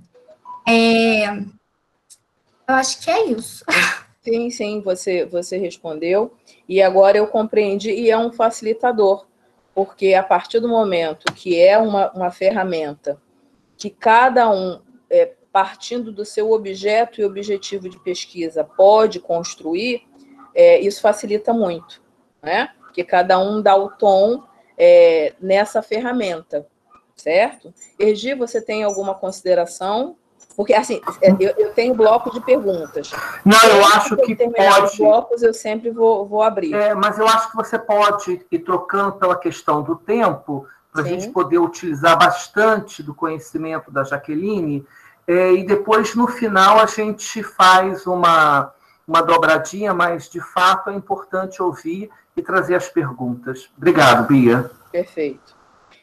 Speaker 3: É, eu acho que é isso. <laughs>
Speaker 2: Sim, sim, você, você respondeu. E agora eu compreendi, e é um facilitador, porque a partir do momento que é uma, uma ferramenta que cada um, é, partindo do seu objeto e objetivo de pesquisa, pode construir, é, isso facilita muito, né? Porque cada um dá o tom é, nessa ferramenta, certo? Ergi, você tem alguma consideração porque, assim, é, eu, eu tenho bloco de perguntas.
Speaker 1: Não, eu acho que pode. Os
Speaker 2: blocos eu sempre vou, vou abrir.
Speaker 1: É, mas eu acho que você pode ir trocando pela questão do tempo, para a gente poder utilizar bastante do conhecimento da Jaqueline, é, e depois, no final, a gente faz uma, uma dobradinha, mas, de fato, é importante ouvir e trazer as perguntas. Obrigado, Bia.
Speaker 2: Perfeito.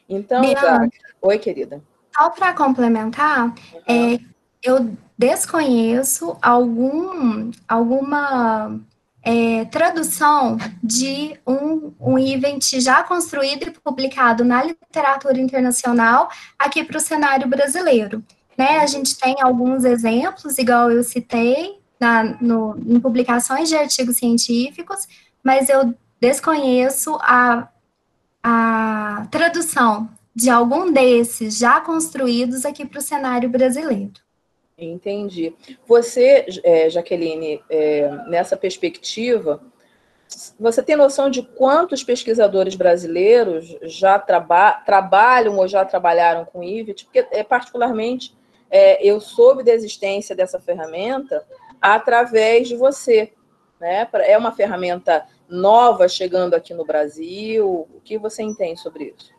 Speaker 2: Então, Bia, oi, querida.
Speaker 3: Só para complementar, uhum. é, eu desconheço algum, alguma é, tradução de um, um event já construído e publicado na literatura internacional aqui para o cenário brasileiro. né? A gente tem alguns exemplos, igual eu citei, na, no, em publicações de artigos científicos, mas eu desconheço a, a tradução de algum desses já construídos aqui para o cenário brasileiro.
Speaker 2: Entendi. Você, é, Jaqueline, é, nessa perspectiva, você tem noção de quantos pesquisadores brasileiros já traba trabalham ou já trabalharam com IVIT? Porque, é, particularmente, é, eu soube da existência dessa ferramenta através de você. Né? É uma ferramenta nova chegando aqui no Brasil. O que você entende sobre isso?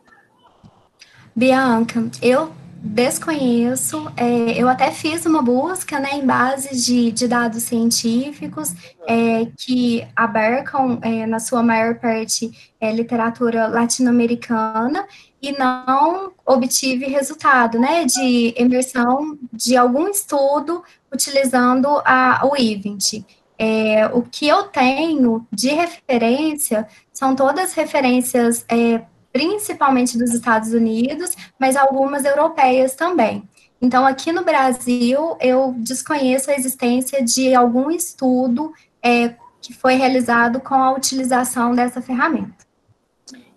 Speaker 3: Bianca, eu desconheço. É, eu até fiz uma busca né, em base de, de dados científicos é, que abarcam, é, na sua maior parte, é, literatura latino-americana e não obtive resultado né, de emersão de algum estudo utilizando a, o IVENT. É, o que eu tenho de referência são todas referências é, principalmente dos Estados Unidos, mas algumas europeias também. Então, aqui no Brasil, eu desconheço a existência de algum estudo é, que foi realizado com a utilização dessa ferramenta.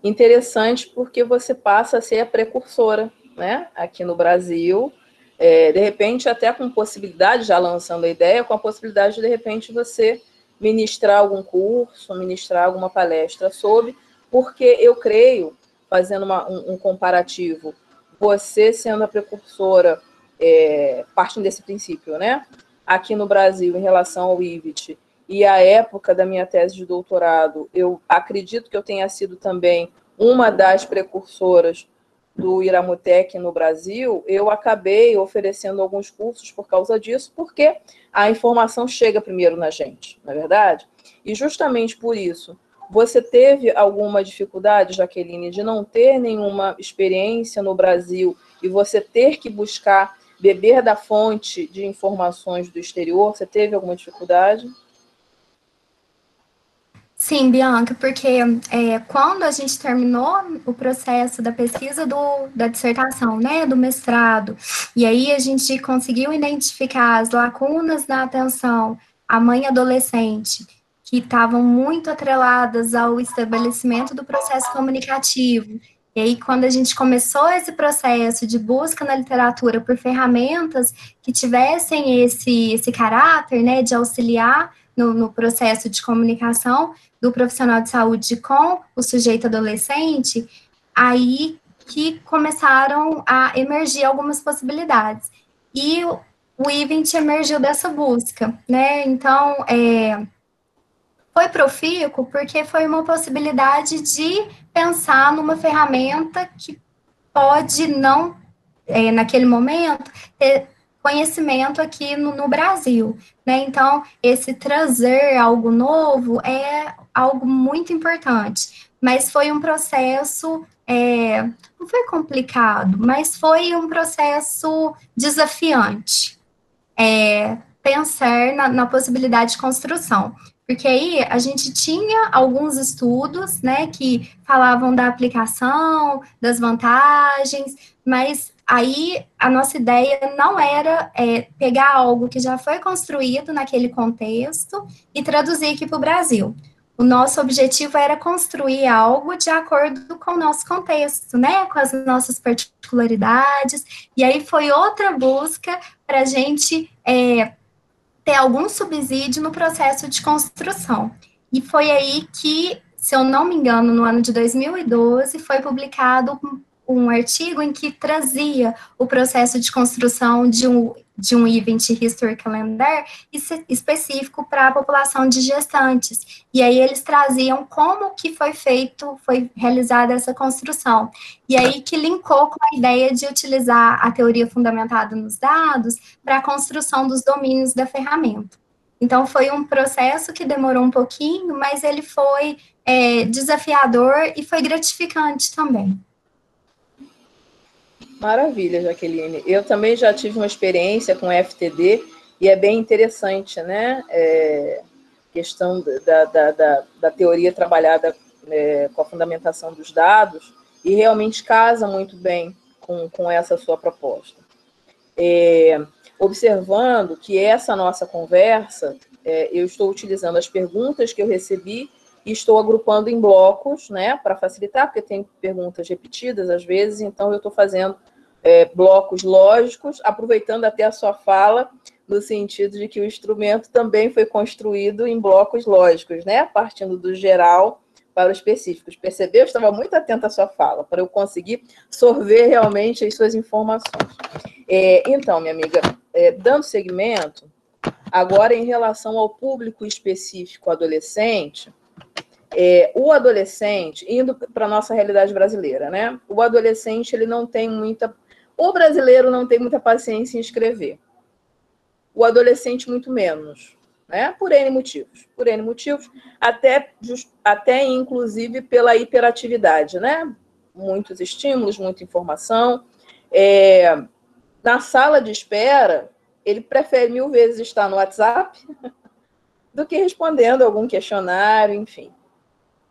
Speaker 2: Interessante, porque você passa a ser a precursora, né, aqui no Brasil, é, de repente, até com possibilidade, já lançando a ideia, com a possibilidade de, de repente, você ministrar algum curso, ministrar alguma palestra sobre, porque eu creio fazendo uma, um, um, comparativo, você sendo a precursora, é, partindo desse princípio, né? Aqui no Brasil, em relação ao IVIT, e a época da minha tese de doutorado, eu acredito que eu tenha sido também uma das precursoras do Iramutec no Brasil, eu acabei oferecendo alguns cursos por causa disso, porque a informação chega primeiro na gente, não é verdade? E justamente por isso, você teve alguma dificuldade, Jaqueline, de não ter nenhuma experiência no Brasil e você ter que buscar beber da fonte de informações do exterior? Você teve alguma dificuldade?
Speaker 3: Sim, Bianca, porque é, quando a gente terminou o processo da pesquisa do, da dissertação, né, do mestrado, e aí a gente conseguiu identificar as lacunas na atenção à mãe adolescente que estavam muito atreladas ao estabelecimento do processo comunicativo. E aí, quando a gente começou esse processo de busca na literatura por ferramentas que tivessem esse, esse caráter, né, de auxiliar no, no processo de comunicação do profissional de saúde com o sujeito adolescente, aí que começaram a emergir algumas possibilidades. E o, Event emergiu dessa busca, né? Então, é, foi profícuo porque foi uma possibilidade de pensar numa ferramenta que pode não, é, naquele momento, ter conhecimento aqui no, no Brasil. Né? Então, esse trazer algo novo é algo muito importante. Mas foi um processo, é, não foi complicado, mas foi um processo desafiante. É, pensar na, na possibilidade de construção. Porque aí a gente tinha alguns estudos, né, que falavam da aplicação, das vantagens, mas aí a nossa ideia não era é, pegar algo que já foi construído naquele contexto e traduzir aqui para o Brasil. O nosso objetivo era construir algo de acordo com o nosso contexto, né, com as nossas particularidades, e aí foi outra busca para a gente é, ter algum subsídio no processo de construção. E foi aí que, se eu não me engano, no ano de 2012, foi publicado um artigo em que trazia o processo de construção de um, de um Event History Calendar específico para a população de gestantes. E aí eles traziam como que foi feito, foi realizada essa construção. E aí que linkou com a ideia de utilizar a teoria fundamentada nos dados para a construção dos domínios da ferramenta. Então foi um processo que demorou um pouquinho, mas ele foi é, desafiador e foi gratificante também.
Speaker 2: Maravilha, Jaqueline. Eu também já tive uma experiência com FTD e é bem interessante, né? É, questão da, da, da, da, teoria trabalhada é, com a fundamentação dos dados e realmente casa muito bem com, com essa sua proposta. é, observando que essa nossa conversa, é, eu estou utilizando as perguntas que eu recebi e estou agrupando em blocos, né, para facilitar, porque tem perguntas repetidas às vezes, então eu estou fazendo é, blocos lógicos, aproveitando até a sua fala, no sentido de que o instrumento também foi construído em blocos lógicos, né, partindo do geral para os específicos. Percebeu? Eu estava muito atenta à sua fala, para eu conseguir sorver realmente as suas informações. É, então, minha amiga, é, dando segmento, agora em relação ao público específico adolescente, é, o adolescente, indo para a nossa realidade brasileira, né? O adolescente, ele não tem muita. O brasileiro não tem muita paciência em escrever. O adolescente, muito menos né? Por N motivos. Por N motivos, até, até inclusive pela hiperatividade, né? Muitos estímulos, muita informação. É, na sala de espera, ele prefere mil vezes estar no WhatsApp <laughs> do que respondendo algum questionário, enfim.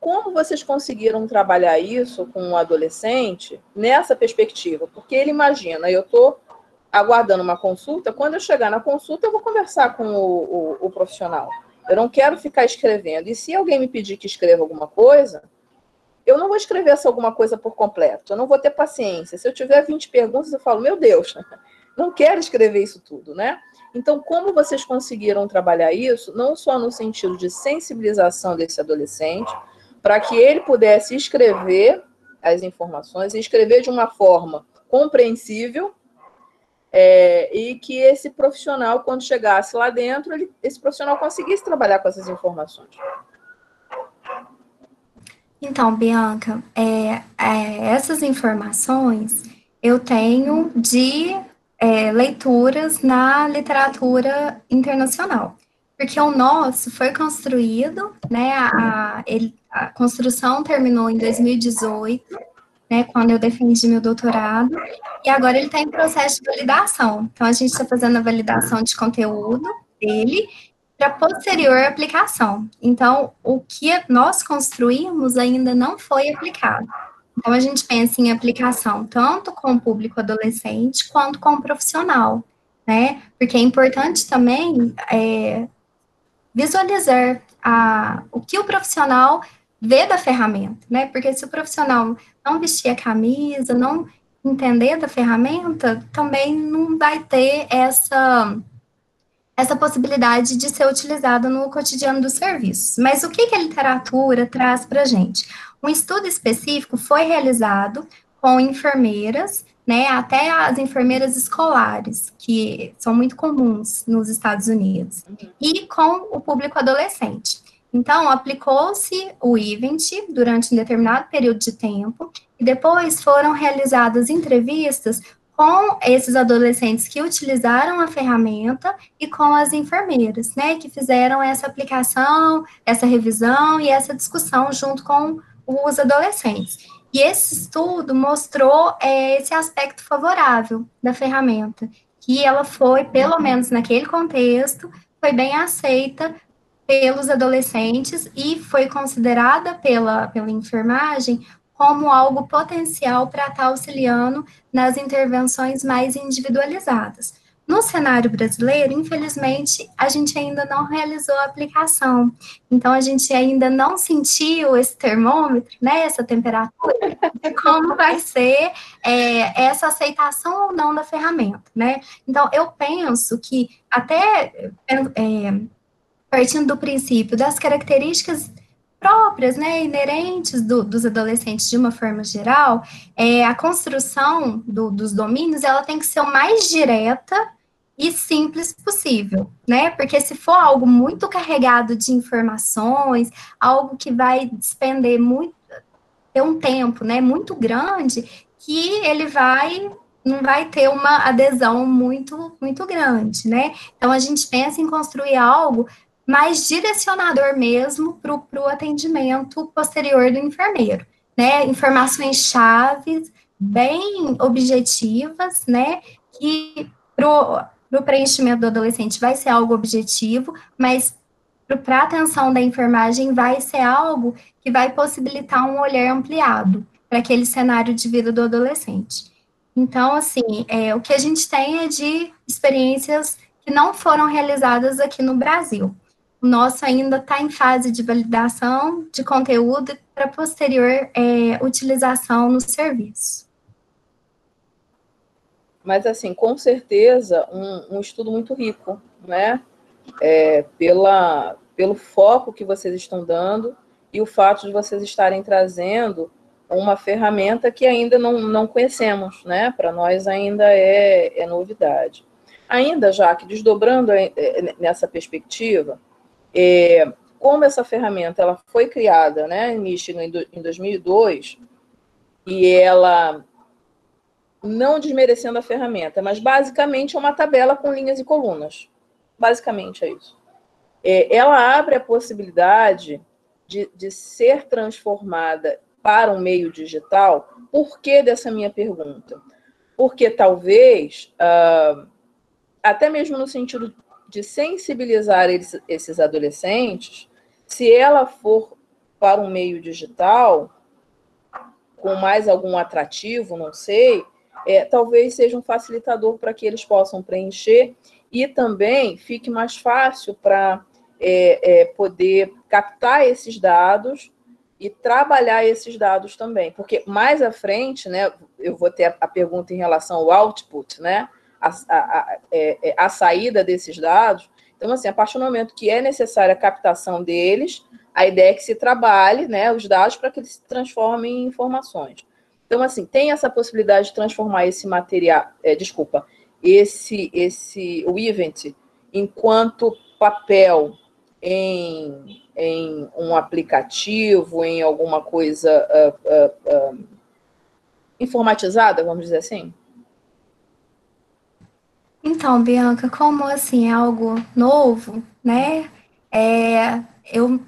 Speaker 2: Como vocês conseguiram trabalhar isso com um adolescente nessa perspectiva? Porque ele imagina, eu estou aguardando uma consulta, quando eu chegar na consulta, eu vou conversar com o, o, o, profissional. Eu não quero ficar escrevendo. E se alguém me pedir que escreva alguma coisa, eu não vou escrever essa alguma coisa por completo. Eu não vou ter paciência. Se eu tiver 20 perguntas, eu falo, meu Deus, <laughs> não quero escrever isso tudo, né? Então, como vocês conseguiram trabalhar isso, não só no sentido de sensibilização desse adolescente, para que ele pudesse escrever as informações escrever de uma forma compreensível, é, e que esse profissional, quando chegasse lá dentro, ele, esse profissional conseguisse trabalhar com essas informações.
Speaker 3: Então, Bianca, é, é, essas informações eu tenho de é, leituras na literatura internacional, porque o nosso foi construído, né, a, ele, a construção terminou em 2018, né, quando eu defendi meu doutorado, e agora ele está em processo de validação. Então, a gente está fazendo a validação de conteúdo dele para posterior aplicação. Então, o que nós construímos ainda não foi aplicado. Então, a gente pensa em aplicação tanto com o público adolescente quanto com o profissional, né? Porque é importante também é, visualizar a, o que o profissional vê da ferramenta, né? Porque se o profissional não vestir a camisa, não entender da ferramenta, também não vai ter essa essa possibilidade de ser utilizada no cotidiano dos serviços. Mas o que, que a literatura traz para a gente? Um estudo específico foi realizado com enfermeiras, né, até as enfermeiras escolares, que são muito comuns nos Estados Unidos, e com o público adolescente. Então, aplicou-se o event durante um determinado período de tempo, e depois foram realizadas entrevistas com esses adolescentes que utilizaram a ferramenta e com as enfermeiras, né, que fizeram essa aplicação, essa revisão e essa discussão junto com os adolescentes. E esse estudo mostrou é, esse aspecto favorável da ferramenta, que ela foi, pelo menos naquele contexto, foi bem aceita pelos adolescentes e foi considerada pela, pela enfermagem como algo potencial para estar auxiliando nas intervenções mais individualizadas. No cenário brasileiro, infelizmente, a gente ainda não realizou a aplicação. Então, a gente ainda não sentiu esse termômetro, né, essa temperatura, como vai ser é, essa aceitação ou não da ferramenta, né? Então, eu penso que até é, partindo do princípio das características próprias, né, inerentes do, dos adolescentes de uma forma geral, é, a construção do, dos domínios, ela tem que ser o mais direta e simples possível, né, porque se for algo muito carregado de informações, algo que vai despender muito, ter um tempo, né, muito grande, que ele vai não vai ter uma adesão muito muito grande, né? Então a gente pensa em construir algo mais direcionador mesmo para o atendimento posterior do enfermeiro, né? Informações chaves, bem objetivas, né? Que para o preenchimento do adolescente vai ser algo objetivo, mas para a atenção da enfermagem vai ser algo que vai possibilitar um olhar ampliado para aquele cenário de vida do adolescente. Então, assim, é, o que a gente tem é de experiências que não foram realizadas aqui no Brasil. O nosso ainda está em fase de validação de conteúdo para posterior é, utilização no serviço.
Speaker 2: Mas, assim, com certeza, um, um estudo muito rico, né? É, pela, pelo foco que vocês estão dando e o fato de vocês estarem trazendo uma ferramenta que ainda não, não conhecemos, né? Para nós ainda é, é novidade. Ainda, já que desdobrando é, é, nessa perspectiva, é, como essa ferramenta ela foi criada né, em Michigan em 2002, e ela, não desmerecendo a ferramenta, mas basicamente é uma tabela com linhas e colunas. Basicamente é isso. É, ela abre a possibilidade de, de ser transformada para um meio digital. Por que dessa minha pergunta? Porque talvez, uh, até mesmo no sentido de sensibilizar esses adolescentes, se ela for para um meio digital, com mais algum atrativo, não sei, é, talvez seja um facilitador para que eles possam preencher e também fique mais fácil para é, é, poder captar esses dados e trabalhar esses dados também, porque mais à frente, né, eu vou ter a pergunta em relação ao output, né, a, a, é, é, a, saída desses dados. Então, assim, a partir do momento que é necessária a captação deles, a ideia é que se trabalhe, né, os dados para que eles se transformem em informações. Então, assim, tem essa possibilidade de transformar esse material, é, desculpa, esse, esse, o event, enquanto papel em, em um aplicativo, em alguma coisa uh, uh, uh, informatizada, vamos dizer assim?
Speaker 3: Então, Bianca, como assim é algo novo, né? É, eu,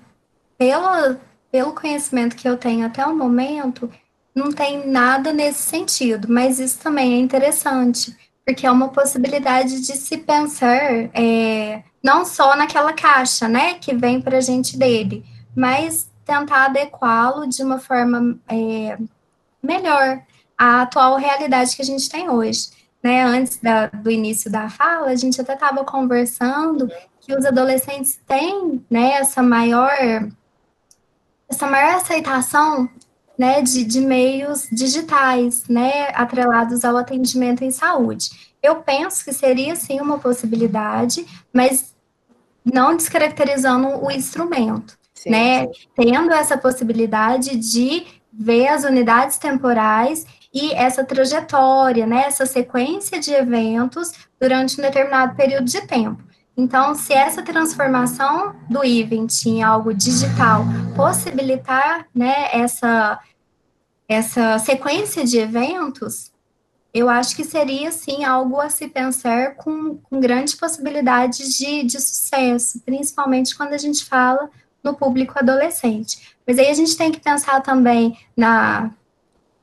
Speaker 3: pelo, pelo conhecimento que eu tenho até o momento, não tem nada nesse sentido, mas isso também é interessante, porque é uma possibilidade de se pensar é, não só naquela caixa, né, que vem para a gente dele, mas tentar adequá-lo de uma forma é, melhor à atual realidade que a gente tem hoje. Né, antes da, do início da fala, a gente até estava conversando que os adolescentes têm né, essa maior essa maior aceitação né, de, de meios digitais, né, atrelados ao atendimento em saúde. Eu penso que seria sim uma possibilidade, mas não descaracterizando o instrumento, sim, né? Sim. Tendo essa possibilidade de ver as unidades temporais e essa trajetória, né? Essa sequência de eventos durante um determinado período de tempo. Então, se essa transformação do event em algo digital possibilitar, né, essa, essa sequência de eventos, eu acho que seria, sim, algo a se pensar com, com grande possibilidade de, de sucesso, principalmente quando a gente fala no público adolescente. Mas aí a gente tem que pensar também na,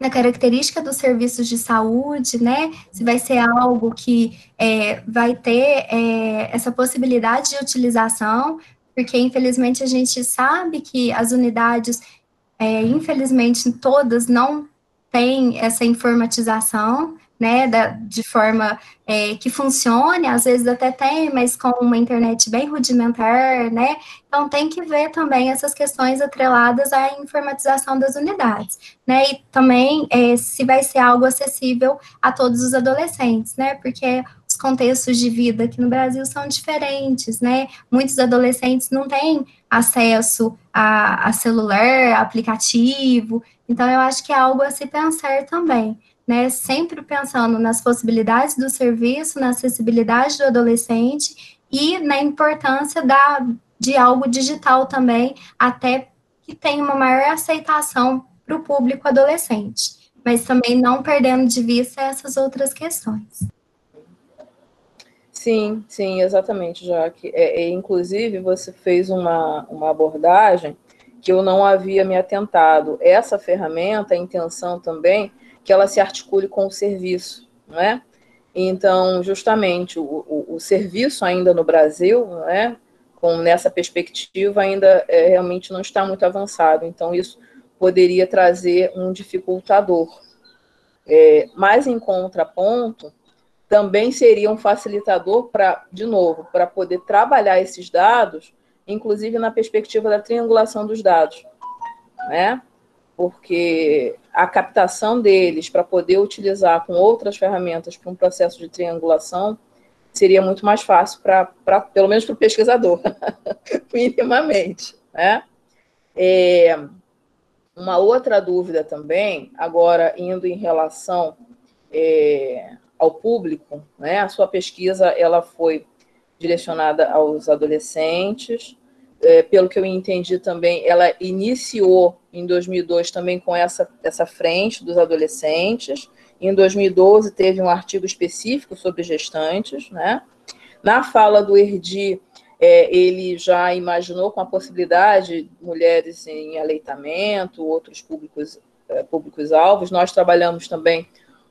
Speaker 3: na característica dos serviços de saúde, né? Se vai ser algo que é, vai ter é, essa possibilidade de utilização, porque infelizmente a gente sabe que as unidades, é, infelizmente todas não têm essa informatização, né, da, de forma é, que funcione, às vezes até tem, mas com uma internet bem rudimentar, né, então tem que ver também essas questões atreladas à informatização das unidades, né, e também é, se vai ser algo acessível a todos os adolescentes, né, porque os contextos de vida aqui no Brasil são diferentes, né, muitos adolescentes não têm acesso a, a celular, aplicativo, então eu acho que é algo a se pensar também né, sempre pensando nas possibilidades do serviço, na acessibilidade do adolescente e na importância da, de algo digital também, até que tenha uma maior aceitação para o público adolescente, mas também não perdendo de vista essas outras questões.
Speaker 2: Sim, sim, exatamente, Jaque. É, é, inclusive, você fez uma, uma abordagem que eu não havia me atentado. Essa ferramenta, a intenção também que ela se articule com o serviço, não é? Então, justamente, o, o, o serviço ainda no Brasil, não é? com nessa perspectiva, ainda é, realmente não está muito avançado. Então, isso poderia trazer um dificultador. É, mas, em contraponto, também seria um facilitador para, de novo, para poder trabalhar esses dados, inclusive na perspectiva da triangulação dos dados, né? Porque a captação deles para poder utilizar com outras ferramentas para um processo de triangulação seria muito mais fácil para, pelo menos para o pesquisador, <laughs> minimamente, né? É, uma outra dúvida também, agora indo em relação é, ao público, né? A sua pesquisa ela foi direcionada aos adolescentes, é, pelo que eu entendi também, ela iniciou em 2002 também com essa, essa frente dos adolescentes. Em 2012 teve um artigo específico sobre gestantes, né? Na fala do Erdi, é, ele já imaginou com a possibilidade de mulheres em aleitamento, outros públicos, é, públicos alvos. Nós trabalhamos também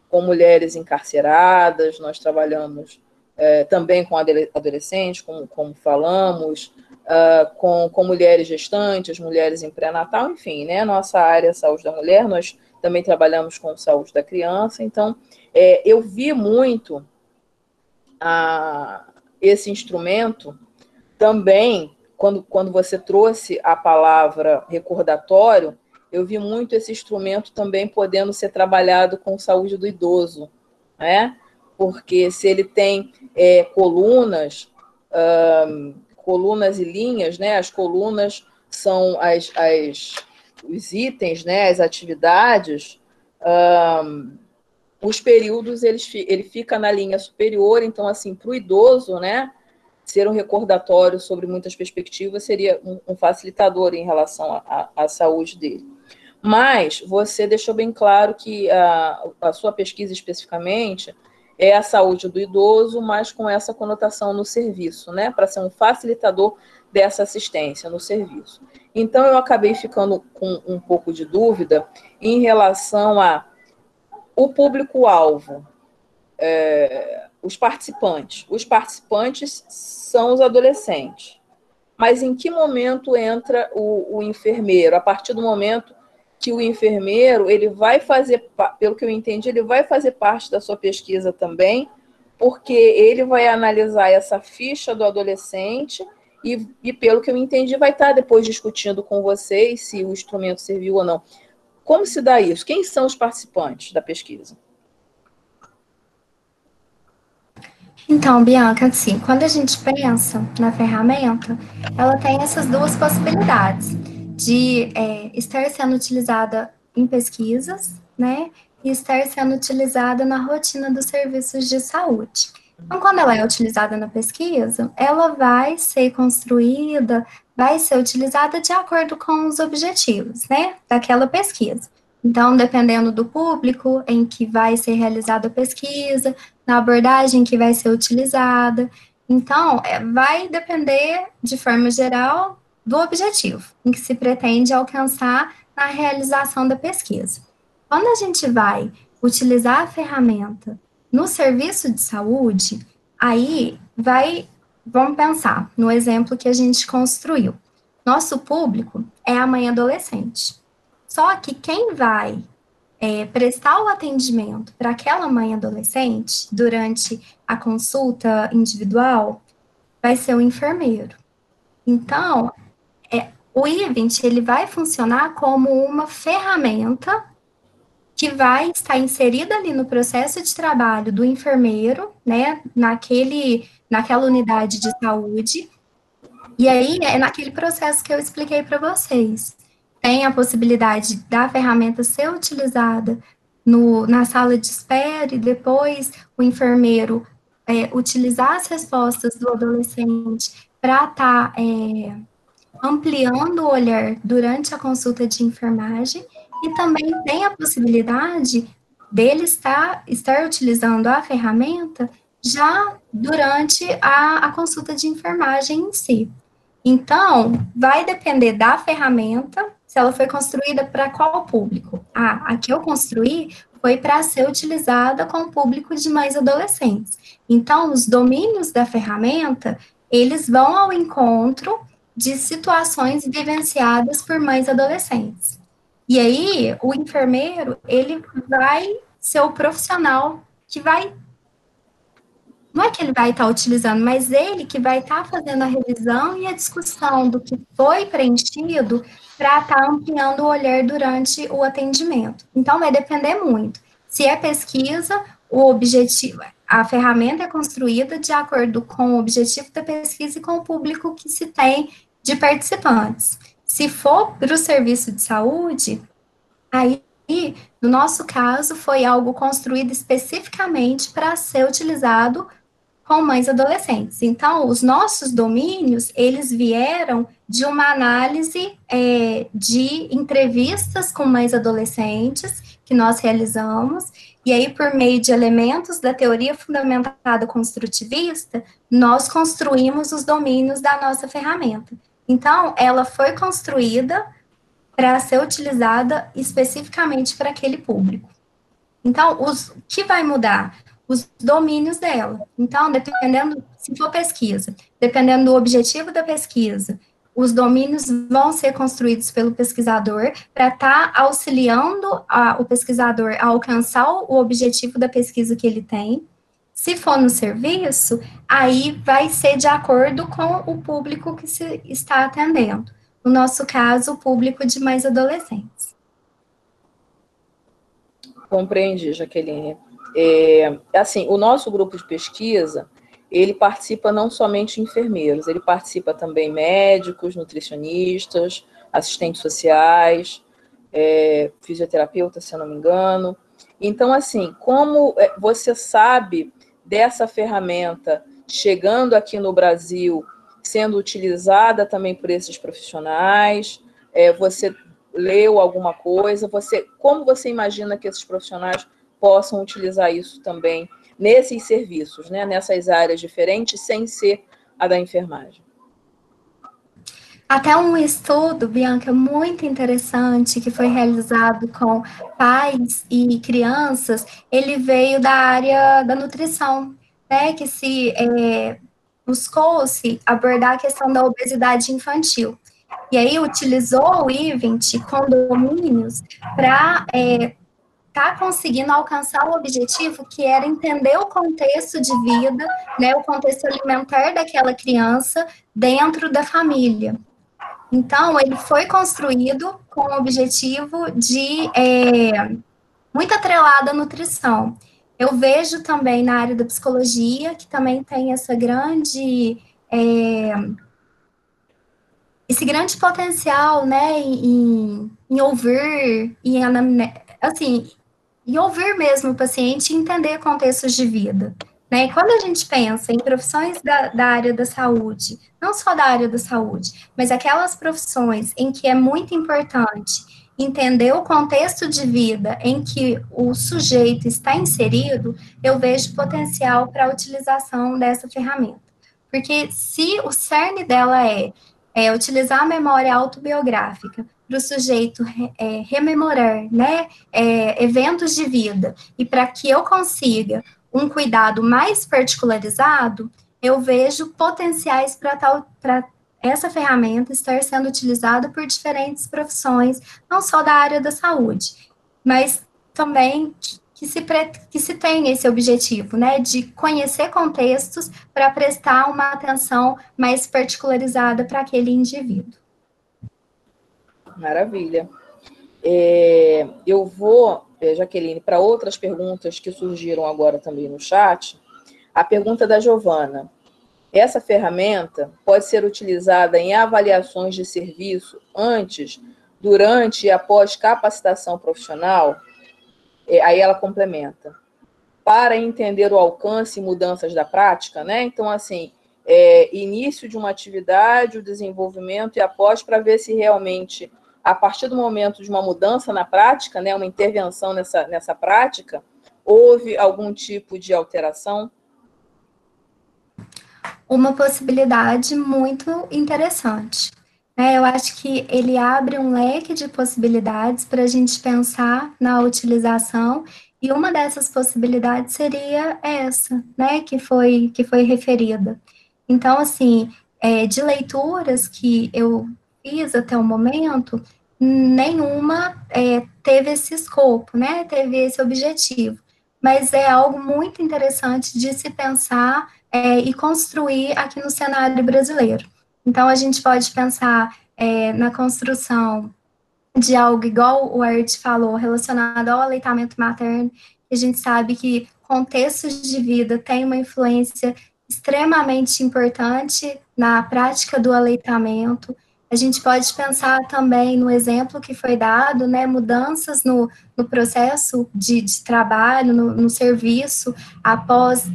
Speaker 2: com mulheres encarceradas, nós trabalhamos é, também com adolescentes, como, como falamos, uh, com, com mulheres gestantes, mulheres em pré-natal, enfim, né? Nossa área saúde da mulher, nós também trabalhamos com saúde da criança, então é, eu vi muito a, esse instrumento também, quando, quando você trouxe a palavra recordatório, eu vi muito esse instrumento também podendo ser trabalhado com saúde do idoso, né? Porque se ele tem é, colunas, colunas e linhas, né? As colunas são as, as os itens, né? As atividades. os períodos eles, ele fica na linha superior, então assim para o idoso, né? ser um recordatório sobre muitas perspectivas seria um, um facilitador em relação à saúde dele. Mas você deixou bem claro que a, a sua pesquisa especificamente é a saúde do idoso, mas com essa conotação no serviço, né? Para ser um facilitador dessa assistência no serviço. Então, eu acabei ficando com um pouco de dúvida em relação a o público-alvo. É, os participantes. Os participantes são os adolescentes. Mas em que momento entra o, o, enfermeiro? A partir do momento que o enfermeiro ele vai fazer, pelo que eu entendi, ele vai fazer parte da sua pesquisa também, porque ele vai analisar essa ficha do adolescente e, e pelo que eu entendi, vai estar depois discutindo com vocês se o instrumento serviu ou não. Como se dá isso? Quem são os participantes da pesquisa?
Speaker 3: Então, Bianca, assim, quando a gente pensa na ferramenta, ela tem essas duas possibilidades de é, estar sendo utilizada em pesquisas, né, e estar sendo utilizada na rotina dos serviços de saúde. Então, quando ela é utilizada na pesquisa, ela vai ser construída, vai ser utilizada de acordo com os objetivos, né, daquela pesquisa. Então, dependendo do público em que vai ser realizada a pesquisa, na abordagem que vai ser utilizada. Então, é, vai depender, de forma geral, do objetivo em que se pretende alcançar na realização da pesquisa. Quando a gente vai utilizar a ferramenta no serviço de saúde, aí vai, vamos pensar no exemplo que a gente construiu. Nosso público é a mãe adolescente. Só que quem vai é, prestar o atendimento para aquela mãe adolescente durante a consulta individual vai ser o enfermeiro. Então, o Event ele vai funcionar como uma ferramenta que vai estar inserida ali no processo de trabalho do enfermeiro, né, naquele, naquela unidade de saúde, e aí é naquele processo que eu expliquei para vocês. Tem a possibilidade da ferramenta ser utilizada no, na sala de espera e depois o enfermeiro é, utilizar as respostas do adolescente para estar tá, é, ampliando o olhar durante a consulta de enfermagem e também tem a possibilidade dele estar, estar utilizando a ferramenta já durante a, a consulta de enfermagem em si. Então, vai depender da ferramenta se ela foi construída para qual público. Ah, a que eu construí foi para ser utilizada com o público de mais adolescentes. Então, os domínios da ferramenta, eles vão ao encontro de situações vivenciadas por mães adolescentes. E aí, o enfermeiro, ele vai ser o profissional que vai não é que ele vai estar utilizando, mas ele que vai estar fazendo a revisão e a discussão do que foi preenchido para estar ampliando o olhar durante o atendimento. Então, vai depender muito. Se é pesquisa, o objetivo, a ferramenta é construída de acordo com o objetivo da pesquisa e com o público que se tem de participantes. Se for para o serviço de saúde, aí, no nosso caso, foi algo construído especificamente para ser utilizado com mães adolescentes. Então, os nossos domínios, eles vieram de uma análise é, de entrevistas com mães adolescentes que nós realizamos, e aí, por meio de elementos da teoria fundamentada construtivista, nós construímos os domínios da nossa ferramenta. Então, ela foi construída para ser utilizada especificamente para aquele público. Então, os, que vai mudar? os domínios dela. Então, dependendo, se for pesquisa, dependendo do objetivo da pesquisa, os domínios vão ser construídos pelo pesquisador para estar tá auxiliando a, o pesquisador a alcançar o objetivo da pesquisa que ele tem. Se for no serviço, aí vai ser de acordo com o público que se está atendendo. No nosso caso, o público de mais adolescentes.
Speaker 2: Compreendi, Jaqueline. É, assim, o nosso grupo de pesquisa, ele participa não somente enfermeiros, ele participa também médicos, nutricionistas, assistentes sociais, é, fisioterapeuta, se eu não me engano. Então, assim, como é, você sabe dessa ferramenta chegando aqui no Brasil, sendo utilizada também por esses profissionais, é, você leu alguma coisa, você, como você imagina que esses profissionais possam utilizar isso também nesses serviços, né, nessas áreas diferentes, sem ser a da enfermagem.
Speaker 3: Até um estudo, Bianca, muito interessante, que foi realizado com pais e crianças, ele veio da área da nutrição, né, que se é, buscou-se abordar a questão da obesidade infantil. E aí utilizou o IVENT com domínios para é, está conseguindo alcançar o objetivo que era entender o contexto de vida, né, o contexto alimentar daquela criança dentro da família. Então, ele foi construído com o objetivo de é, muito atrelada à nutrição. Eu vejo também na área da psicologia, que também tem essa grande. É, esse grande potencial, né, em, em ouvir, em assim, e ouvir mesmo o paciente e entender contextos de vida. Né? E quando a gente pensa em profissões da, da, área da saúde, não só da área da saúde, mas aquelas profissões em que é muito importante entender o contexto de vida em que o sujeito está inserido, eu vejo potencial para a utilização dessa ferramenta. Porque se o cerne dela é, é utilizar a memória autobiográfica para o sujeito é, rememorar né, é, eventos de vida e para que eu consiga um cuidado mais particularizado, eu vejo potenciais para tal para essa ferramenta estar sendo utilizada por diferentes profissões, não só da área da saúde, mas também que se, que se tem esse objetivo, né, de conhecer contextos para prestar uma atenção mais particularizada para aquele indivíduo.
Speaker 2: Maravilha. É, eu vou, Jaqueline, para outras perguntas que surgiram agora também no chat. A pergunta da Giovana. Essa ferramenta pode ser utilizada em avaliações de serviço antes, durante e após capacitação profissional? É, aí ela complementa. Para entender o alcance e mudanças da prática, né? Então, assim, é, início de uma atividade, o desenvolvimento e após, para ver se realmente a partir do momento de uma mudança na prática, né, uma intervenção nessa, nessa prática, houve algum tipo de alteração?
Speaker 3: Uma possibilidade muito interessante. É, eu acho que ele abre um leque de possibilidades para a gente pensar na utilização, e uma dessas possibilidades seria essa, né, que foi, que foi referida. Então, assim, é, de leituras que eu fiz até o momento, nenhuma é, teve esse escopo, né, teve esse objetivo. Mas é algo muito interessante de se pensar é, e construir aqui no cenário brasileiro. Então, a gente pode pensar é, na construção de algo igual o Art falou, relacionado ao aleitamento materno, a gente sabe que contextos de vida têm uma influência extremamente importante na prática do aleitamento. A gente pode pensar também no exemplo que foi dado, né, mudanças no, no processo de, de trabalho, no, no serviço, após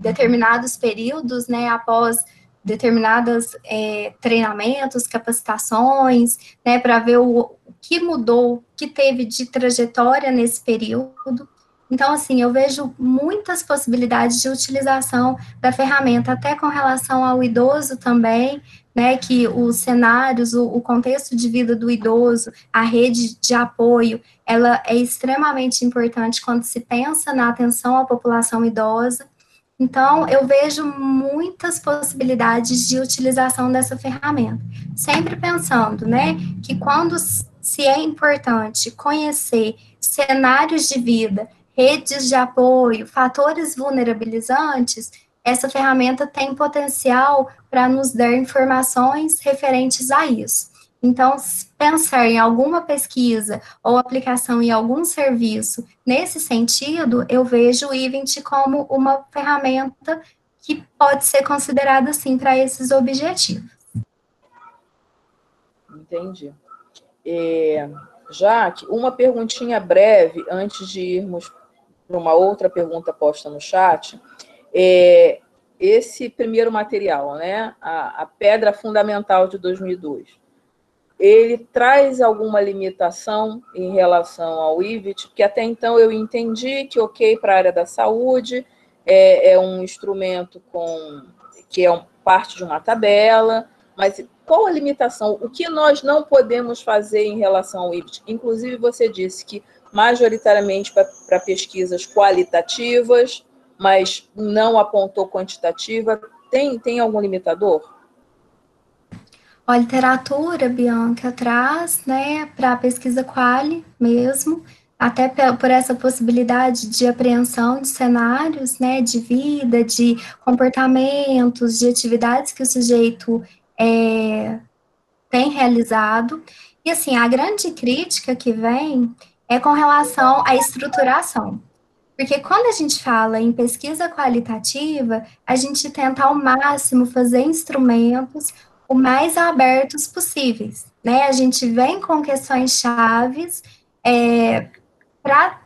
Speaker 3: determinados períodos, né, após determinadas é, treinamentos, capacitações, né, para ver o, o que mudou, o que teve de trajetória nesse período. Então, assim, eu vejo muitas possibilidades de utilização da ferramenta, até com relação ao idoso também, né, que os cenários, o, o, contexto de vida do idoso, a rede de apoio, ela é extremamente importante quando se pensa na atenção à população idosa. Então, eu vejo muitas possibilidades de utilização dessa ferramenta. Sempre pensando, né, que quando se é importante conhecer cenários de vida, redes de apoio, fatores vulnerabilizantes, essa ferramenta tem potencial para nos dar informações referentes a isso. Então, pensar em alguma pesquisa ou aplicação em algum serviço nesse sentido, eu vejo o Event como uma ferramenta que pode ser considerada, sim, para esses objetivos.
Speaker 2: Entendi. É, uma perguntinha breve antes de irmos uma outra pergunta posta no chat. É, esse primeiro material, né, a, a Pedra Fundamental de 2002, ele traz alguma limitação em relação ao IVIT, porque até então eu entendi que, ok, para a área da saúde, é, é, um instrumento com que é um, parte de uma tabela, mas qual a limitação? O que nós não podemos fazer em relação ao IVIT? Inclusive, você disse que majoritariamente para pesquisas qualitativas, mas não apontou quantitativa. Tem, tem algum limitador?
Speaker 3: A literatura, Bianca, traz né, para a pesquisa quali mesmo, até por essa possibilidade de apreensão de cenários, né, de vida, de comportamentos, de atividades que o sujeito é, tem realizado. E, assim, a grande crítica que vem é com relação à estruturação. Porque quando a gente fala em pesquisa qualitativa, a gente tenta ao máximo fazer instrumentos o mais abertos possíveis, né? A gente vem com questões chaves é, para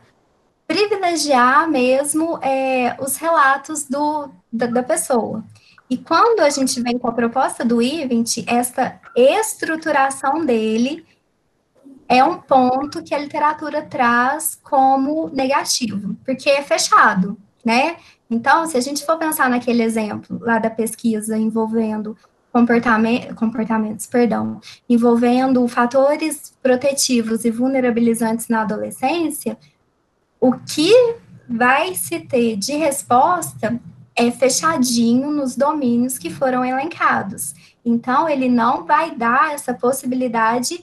Speaker 3: privilegiar mesmo é, os relatos do, da, da, pessoa. E quando a gente vem com a proposta do Event, essa estruturação dele é um ponto que a literatura traz como negativo, porque é fechado, né? Então, se a gente for pensar naquele exemplo lá da pesquisa envolvendo comportamento, comportamentos, perdão, envolvendo fatores protetivos e vulnerabilizantes na adolescência, o que vai se ter de resposta é fechadinho nos domínios que foram elencados. Então, ele não vai dar essa possibilidade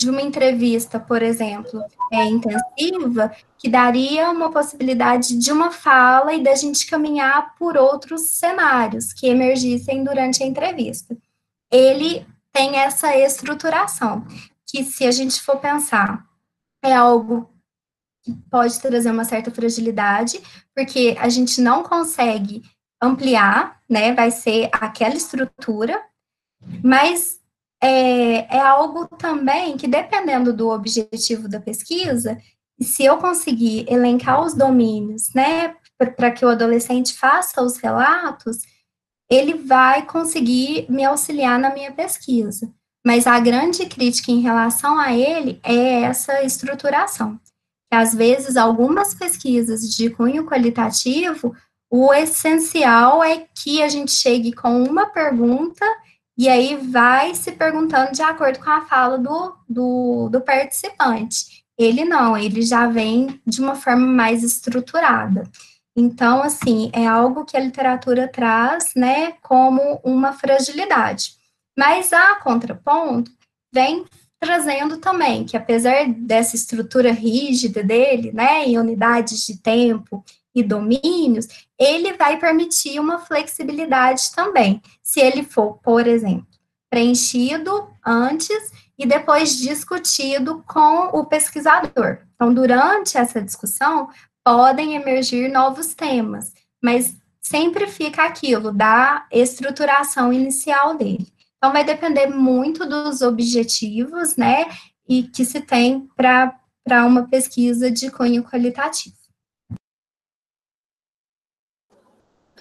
Speaker 3: de uma entrevista, por exemplo, é, intensiva, que daria uma possibilidade de uma fala e da gente caminhar por outros cenários que emergissem durante a entrevista. Ele tem essa estruturação, que se a gente for pensar, é algo que pode trazer uma certa fragilidade, porque a gente não consegue ampliar, né? Vai ser aquela estrutura, mas é, é algo também que, dependendo do objetivo da pesquisa, se eu conseguir elencar os domínios, né, para que o adolescente faça os relatos, ele vai conseguir me auxiliar na minha pesquisa. Mas a grande crítica em relação a ele é essa estruturação. Às vezes, algumas pesquisas de cunho qualitativo, o essencial é que a gente chegue com uma pergunta e aí vai se perguntando de acordo com a fala do, do, do participante. Ele não, ele já vem de uma forma mais estruturada. Então, assim, é algo que a literatura traz, né, como uma fragilidade. Mas a contraponto vem trazendo também que apesar dessa estrutura rígida dele, né, em unidades de tempo e domínios, ele vai permitir uma flexibilidade também, se ele for, por exemplo, preenchido antes e depois discutido com o pesquisador. Então, durante essa discussão, podem emergir novos temas, mas sempre fica aquilo da estruturação inicial dele. Então, vai depender muito dos objetivos, né, e que se tem para uma pesquisa de cunho qualitativo.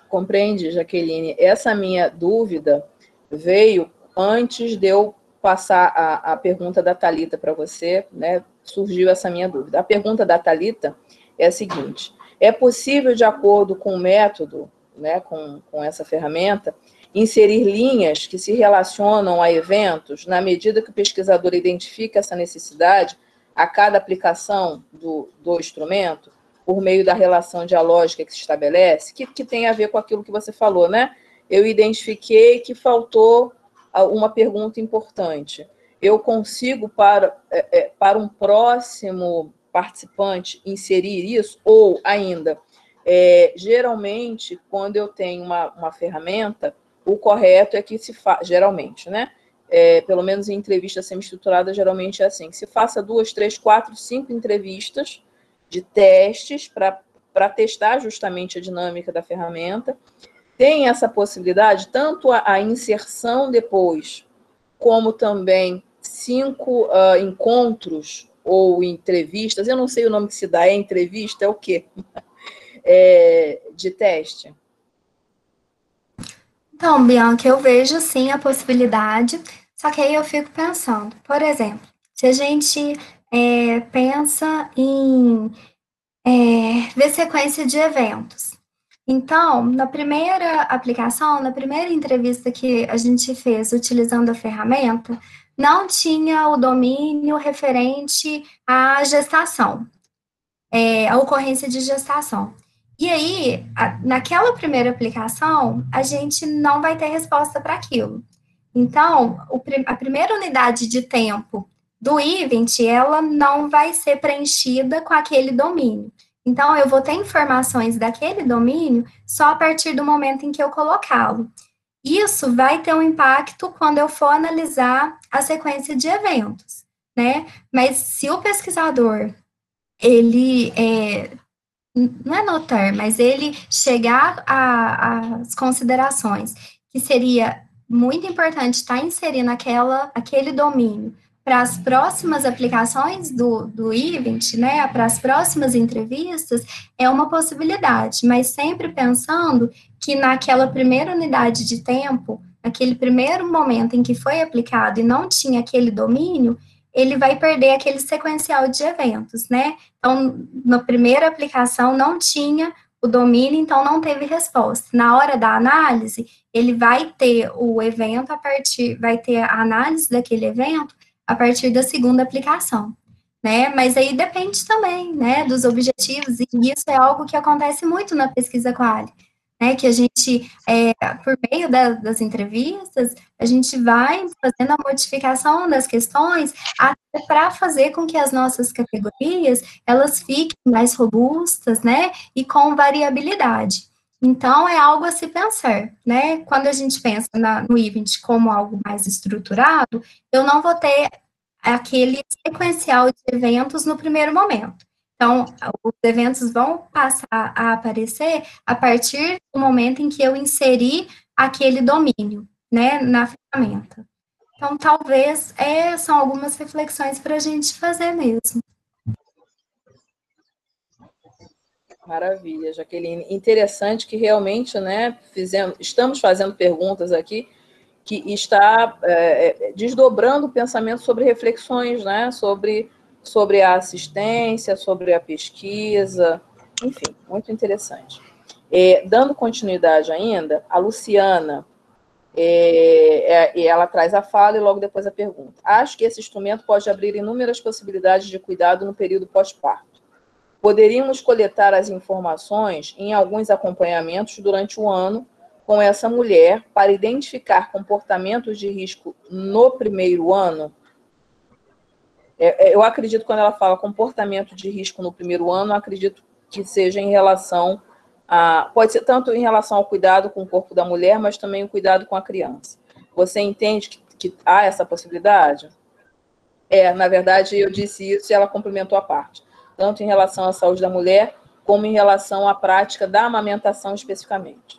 Speaker 2: Compreende, Jaqueline? Essa minha dúvida veio antes de eu passar a, a pergunta da Talita para você, né? Surgiu essa minha dúvida. A pergunta da Talita é a seguinte: é possível, de acordo com o método, né, com, com essa ferramenta, inserir linhas que se relacionam a eventos na medida que o pesquisador identifica essa necessidade a cada aplicação do, do instrumento, por meio da relação dialógica que se estabelece, que, que tem a ver com aquilo que você falou, né? Eu identifiquei que faltou uma pergunta importante. Eu consigo, para, é, é, para um próximo participante, inserir isso? Ou ainda, é, geralmente, quando eu tenho uma, uma ferramenta, o correto é que se faça, geralmente, né? É, pelo menos em entrevista semi-estruturada, geralmente é assim: se faça duas, três, quatro, cinco entrevistas de testes para testar justamente a dinâmica da ferramenta tem essa possibilidade, tanto a, a inserção depois, como também cinco uh, encontros ou entrevistas, eu não sei o nome que se dá, é entrevista, é o quê? <laughs> É, de teste.
Speaker 3: Então, Bianca, eu vejo sim a possibilidade, só que aí eu fico pensando, por exemplo, se a gente é, pensa em é, ver sequência de eventos, então, na primeira aplicação, na primeira entrevista que a gente fez utilizando a ferramenta, não tinha o domínio referente à gestação, é, a ocorrência de gestação. E aí, a, naquela primeira aplicação, a gente não vai ter resposta para aquilo. Então, o, a primeira unidade de tempo do event, ela não vai ser preenchida com aquele domínio. Então, eu vou ter informações daquele domínio só a partir do momento em que eu colocá-lo. Isso vai ter um impacto quando eu for analisar a sequência de eventos, né? Mas se o pesquisador, ele é, não é notar, mas ele chegar às considerações que seria muito importante estar inserindo aquela, aquele domínio para as próximas aplicações do, do event, né, para as próximas entrevistas, é uma possibilidade, mas sempre pensando que naquela primeira unidade de tempo, naquele primeiro momento em que foi aplicado e não tinha aquele domínio, ele vai perder aquele sequencial de eventos, né? Então, na primeira aplicação não tinha o domínio, então não teve resposta. Na hora da análise, ele vai ter o evento a partir, vai ter a análise daquele evento a partir da segunda aplicação, né? Mas aí depende também, né, dos objetivos, e isso é algo que acontece muito na pesquisa quali, né, que a gente, é, por meio da, das entrevistas, a gente vai fazendo a modificação das questões até para fazer com que as nossas categorias, elas fiquem mais robustas, né, e com variabilidade. Então, é algo a se pensar, né? Quando a gente pensa na, no event como algo mais estruturado, eu não vou ter aquele sequencial de eventos no primeiro momento. Então, os eventos vão passar a aparecer a partir do momento em que eu inseri aquele domínio, né, na ferramenta. Então, talvez é, são algumas reflexões para a gente fazer mesmo.
Speaker 2: Maravilha, Jaqueline. Interessante que realmente, né, fizemos, estamos fazendo perguntas aqui que está é, é, desdobrando o pensamento sobre reflexões, né, sobre, sobre a assistência, sobre a pesquisa, enfim, muito interessante. É, dando continuidade ainda, a Luciana, é, é, ela traz a fala e logo depois a pergunta. Acho que esse instrumento pode abrir inúmeras possibilidades de cuidado no período pós-parto. Poderíamos coletar as informações em alguns acompanhamentos durante o ano com essa mulher para identificar comportamentos de risco no primeiro ano? É, é, eu acredito quando ela fala comportamento de risco no primeiro ano, acredito que seja em relação a. Pode ser tanto em relação ao cuidado com o corpo da mulher, mas também o cuidado com a criança. Você entende que, que há essa possibilidade? É, na verdade, eu disse isso e ela complementou a parte. Tanto em relação à saúde da mulher, como em relação à prática da amamentação especificamente.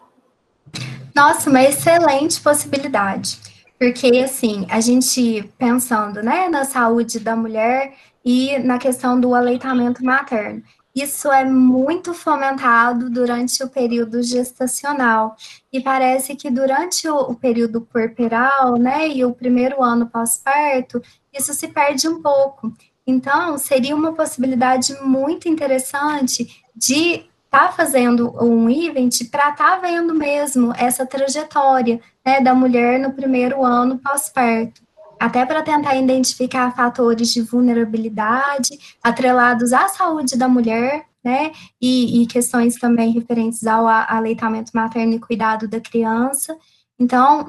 Speaker 3: Nossa, uma excelente possibilidade. Porque, assim, a gente pensando né, na saúde da mulher e na questão do aleitamento materno. Isso é muito fomentado durante o período gestacional. E parece que durante o, período puerperal, né, e o primeiro ano pós-parto, isso se perde um pouco. Então, seria uma possibilidade muito interessante de estar tá fazendo um event para estar tá vendo mesmo essa trajetória né, da mulher no primeiro ano pós-parto até para tentar identificar fatores de vulnerabilidade atrelados à saúde da mulher, né, e, e questões também referentes ao aleitamento materno e cuidado da criança. Então,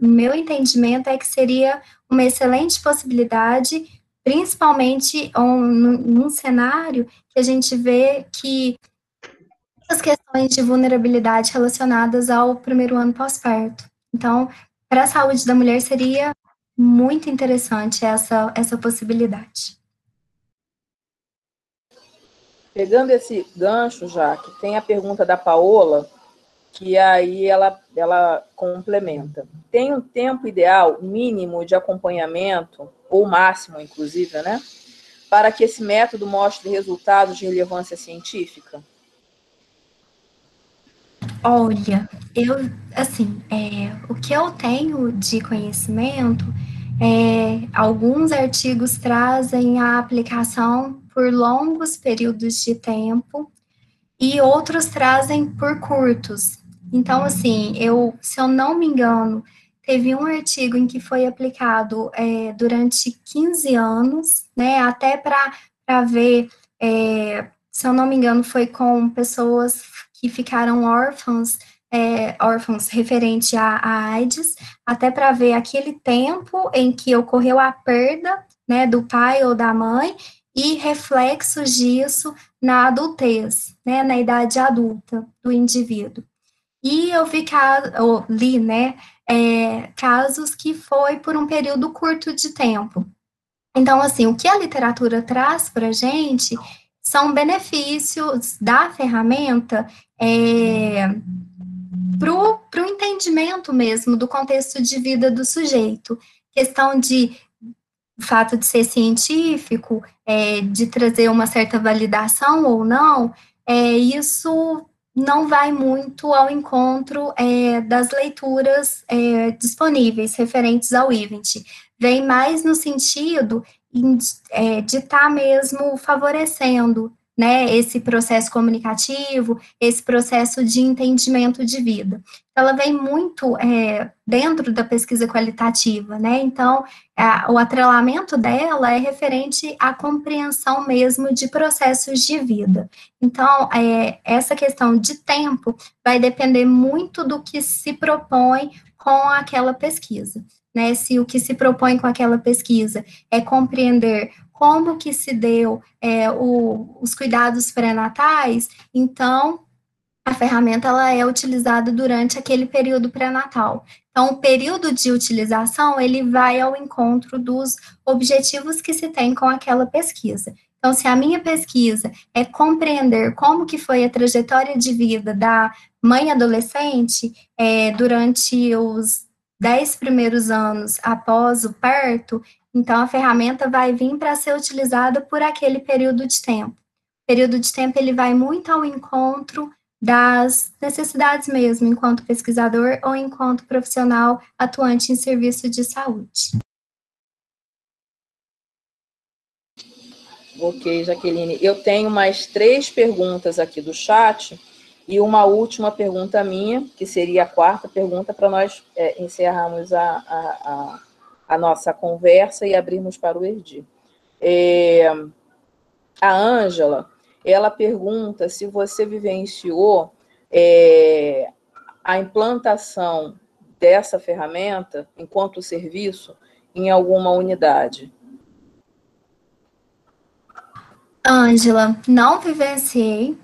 Speaker 3: meu entendimento é que seria uma excelente possibilidade, principalmente um, num cenário que a gente vê que as questões de vulnerabilidade relacionadas ao primeiro ano pós-parto. Então, para a saúde da mulher seria muito interessante essa, essa possibilidade.
Speaker 2: Pegando esse gancho, já que tem a pergunta da Paola, que aí ela, ela complementa. Tem um tempo ideal mínimo de acompanhamento, ou máximo, inclusive, né? Para que esse método mostre resultados de relevância científica?
Speaker 3: Olha, eu, assim, é, o que eu tenho de conhecimento é, alguns artigos trazem a aplicação por longos períodos de tempo e outros trazem por curtos. Então, assim, eu, se eu não me engano, teve um artigo em que foi aplicado é, durante 15 anos, né, até para ver, é, se eu não me engano, foi com pessoas que ficaram órfãos é, órfãos referente à, à AIDS, até para ver aquele tempo em que ocorreu a perda né, do pai ou da mãe e reflexos disso na adultez, né, na idade adulta do indivíduo. E eu vi eu li, né, é, casos que foi por um período curto de tempo. Então, assim, o que a literatura traz para a gente são benefícios da ferramenta é, para o entendimento mesmo do contexto de vida do sujeito. Questão de fato de ser científico, é, de trazer uma certa validação ou não, é, isso não vai muito ao encontro é, das leituras é, disponíveis referentes ao event. Vem mais no sentido é, de estar tá mesmo favorecendo né, esse processo comunicativo, esse processo de entendimento de vida. Ela vem muito é, dentro da pesquisa qualitativa, né, então a, o atrelamento dela é referente à compreensão mesmo de processos de vida. Então, é, essa questão de tempo vai depender muito do que se propõe com aquela pesquisa. Né, se o que se propõe com aquela pesquisa é compreender como que se deu é, o, os cuidados pré-natais, então a ferramenta ela é utilizada durante aquele período pré-natal. Então, o período de utilização, ele vai ao encontro dos objetivos que se tem com aquela pesquisa. Então, se a minha pesquisa é compreender como que foi a trajetória de vida da mãe adolescente é, durante os dez primeiros anos após o parto, então, a ferramenta vai vir para ser utilizada por aquele período de tempo. O período de tempo ele vai muito ao encontro das necessidades mesmo, enquanto pesquisador ou enquanto profissional atuante em serviço de saúde.
Speaker 2: Ok, Jaqueline. Eu tenho mais três perguntas aqui do chat e uma última pergunta minha, que seria a quarta pergunta, para nós é, encerrarmos a, a, a a nossa conversa e abrirmos para o Erdi. É, a Ângela, ela pergunta se você vivenciou é, a implantação dessa ferramenta enquanto serviço em alguma unidade.
Speaker 3: Ângela, não vivenciei,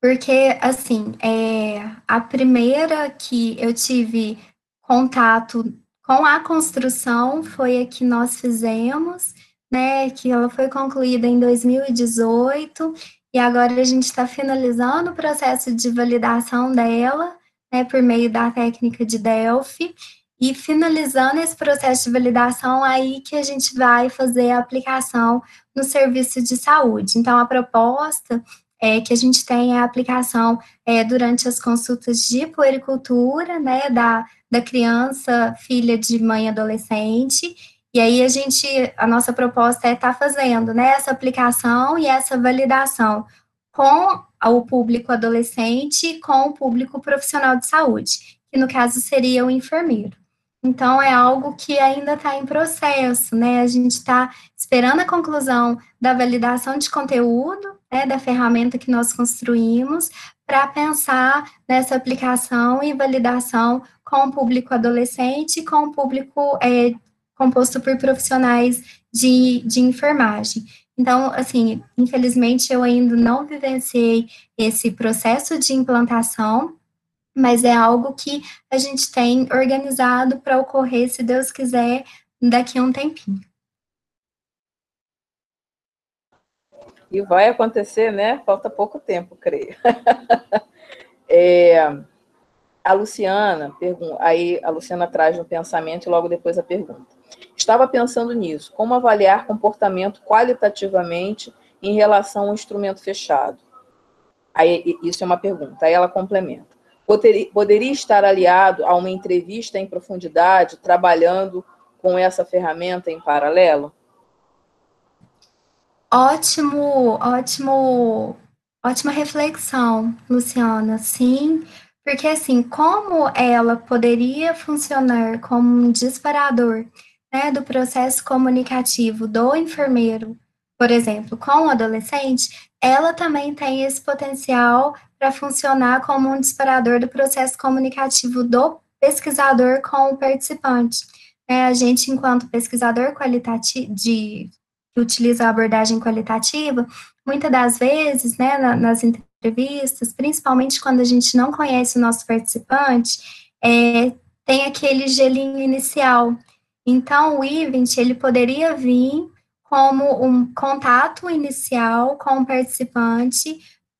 Speaker 3: porque, assim, é, a primeira que eu tive contato com a construção foi a que nós fizemos, né, que ela foi concluída em 2018, e agora a gente está finalizando o processo de validação dela, né, por meio da técnica de Delphi, e finalizando esse processo de validação, aí que a gente vai fazer a aplicação no serviço de saúde. Então, a proposta é que a gente tenha a aplicação é, durante as consultas de puericultura, né, da, da criança, filha de mãe adolescente, e aí a gente, a nossa proposta é estar tá fazendo, né, essa aplicação e essa validação com o público adolescente, com o público profissional de saúde, que no caso seria o enfermeiro. Então, é algo que ainda está em processo, né? A gente está esperando a conclusão da validação de conteúdo, né, da ferramenta que nós construímos, para pensar nessa aplicação e validação com o público adolescente, com o público é, composto por profissionais de, de enfermagem. Então, assim, infelizmente eu ainda não vivenciei esse processo de implantação, mas é algo que a gente tem organizado para ocorrer, se Deus quiser, daqui a um tempinho.
Speaker 2: E vai acontecer, né? Falta pouco tempo, creio. <laughs> é, a Luciana, aí a Luciana traz um pensamento e logo depois a pergunta. Estava pensando nisso, como avaliar comportamento qualitativamente em relação ao instrumento fechado? Aí, isso é uma pergunta. Aí ela complementa poderia, poderia estar aliado a uma entrevista em profundidade, trabalhando com essa ferramenta em paralelo?
Speaker 3: Ótimo, ótimo, ótima reflexão, Luciana. Sim, porque assim, como ela poderia funcionar como um disparador né, do processo comunicativo do enfermeiro, por exemplo, com o adolescente, ela também tem esse potencial para funcionar como um disparador do processo comunicativo do pesquisador com o participante. É, a gente, enquanto pesquisador qualitativo, de, que utiliza a abordagem qualitativa, muitas das vezes, né, nas entrevistas, principalmente quando a gente não conhece o nosso participante, é, tem aquele gelinho inicial. Então, o event, ele poderia vir como um contato inicial com o participante,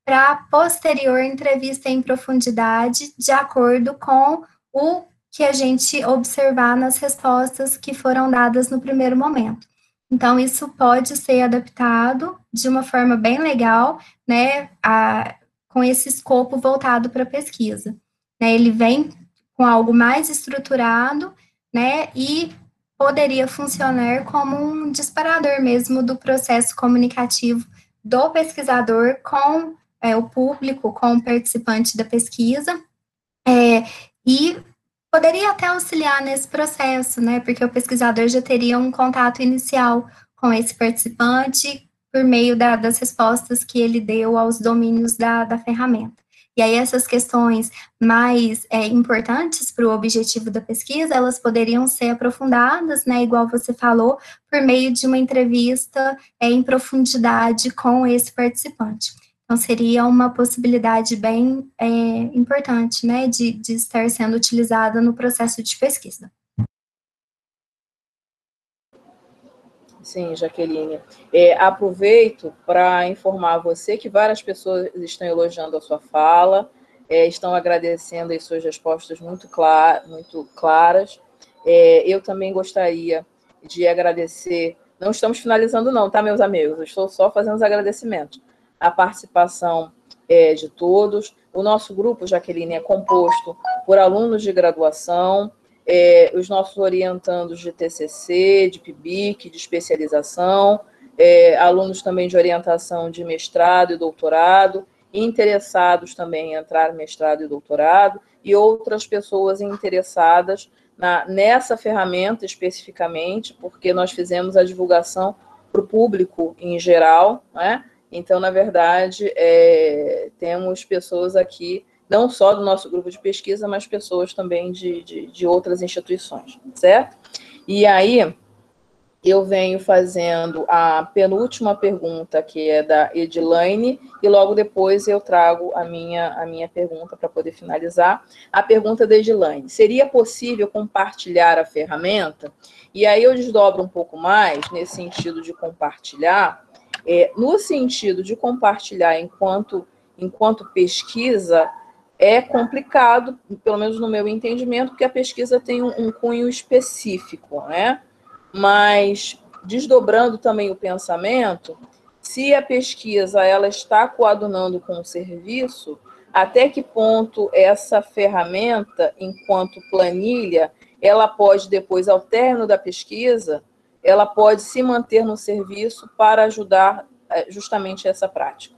Speaker 3: para posterior entrevista em profundidade, de acordo com o que a gente observar nas respostas que foram dadas no primeiro momento. Então, isso pode ser adaptado de uma forma bem legal, né, a, com esse escopo voltado para a pesquisa. Né, ele vem com algo mais estruturado, né, e poderia funcionar como um disparador mesmo do processo comunicativo do pesquisador com é, o público como participante da pesquisa, é, e poderia até auxiliar nesse processo, né, porque o pesquisador já teria um contato inicial com esse participante por meio da, das respostas que ele deu aos domínios da, da ferramenta. E aí essas questões mais é, importantes para o objetivo da pesquisa, elas poderiam ser aprofundadas, né, igual você falou, por meio de uma entrevista é, em profundidade com esse participante. Então, seria uma possibilidade bem é, importante, né, de, de estar sendo utilizada no processo de pesquisa.
Speaker 2: Sim, Jaqueline. É, aproveito para informar você que várias pessoas estão elogiando a sua fala, é, estão agradecendo as suas respostas muito, clar, muito claras. É, eu também gostaria de agradecer. Não estamos finalizando, não, tá, meus amigos? estou só fazendo os agradecimentos a participação é, de todos. O nosso grupo, Jaqueline, é composto por alunos de graduação, é, os nossos orientandos de TCC, de PIBIC, de especialização, é, alunos também de orientação de mestrado e doutorado, interessados também em entrar mestrado e doutorado, e outras pessoas interessadas na, nessa ferramenta especificamente, porque nós fizemos a divulgação para o público em geral, né? Então, na verdade, é, temos pessoas aqui, não só do nosso grupo de pesquisa, mas pessoas também de, de, de outras instituições, certo? E aí, eu venho fazendo a penúltima pergunta, que é da Edilaine, e logo depois eu trago a minha, a minha pergunta para poder finalizar. A pergunta da Edilaine: seria possível compartilhar a ferramenta? E aí eu desdobro um pouco mais nesse sentido de compartilhar, é, no sentido de compartilhar enquanto, enquanto pesquisa, é complicado, pelo menos no meu entendimento, porque a pesquisa tem um, um cunho específico, né? Mas desdobrando também o pensamento, se a pesquisa ela está coadunando com o serviço, até que ponto essa ferramenta, enquanto planilha, ela pode depois, ao término da pesquisa, ela pode se manter no serviço para ajudar eh, justamente essa prática.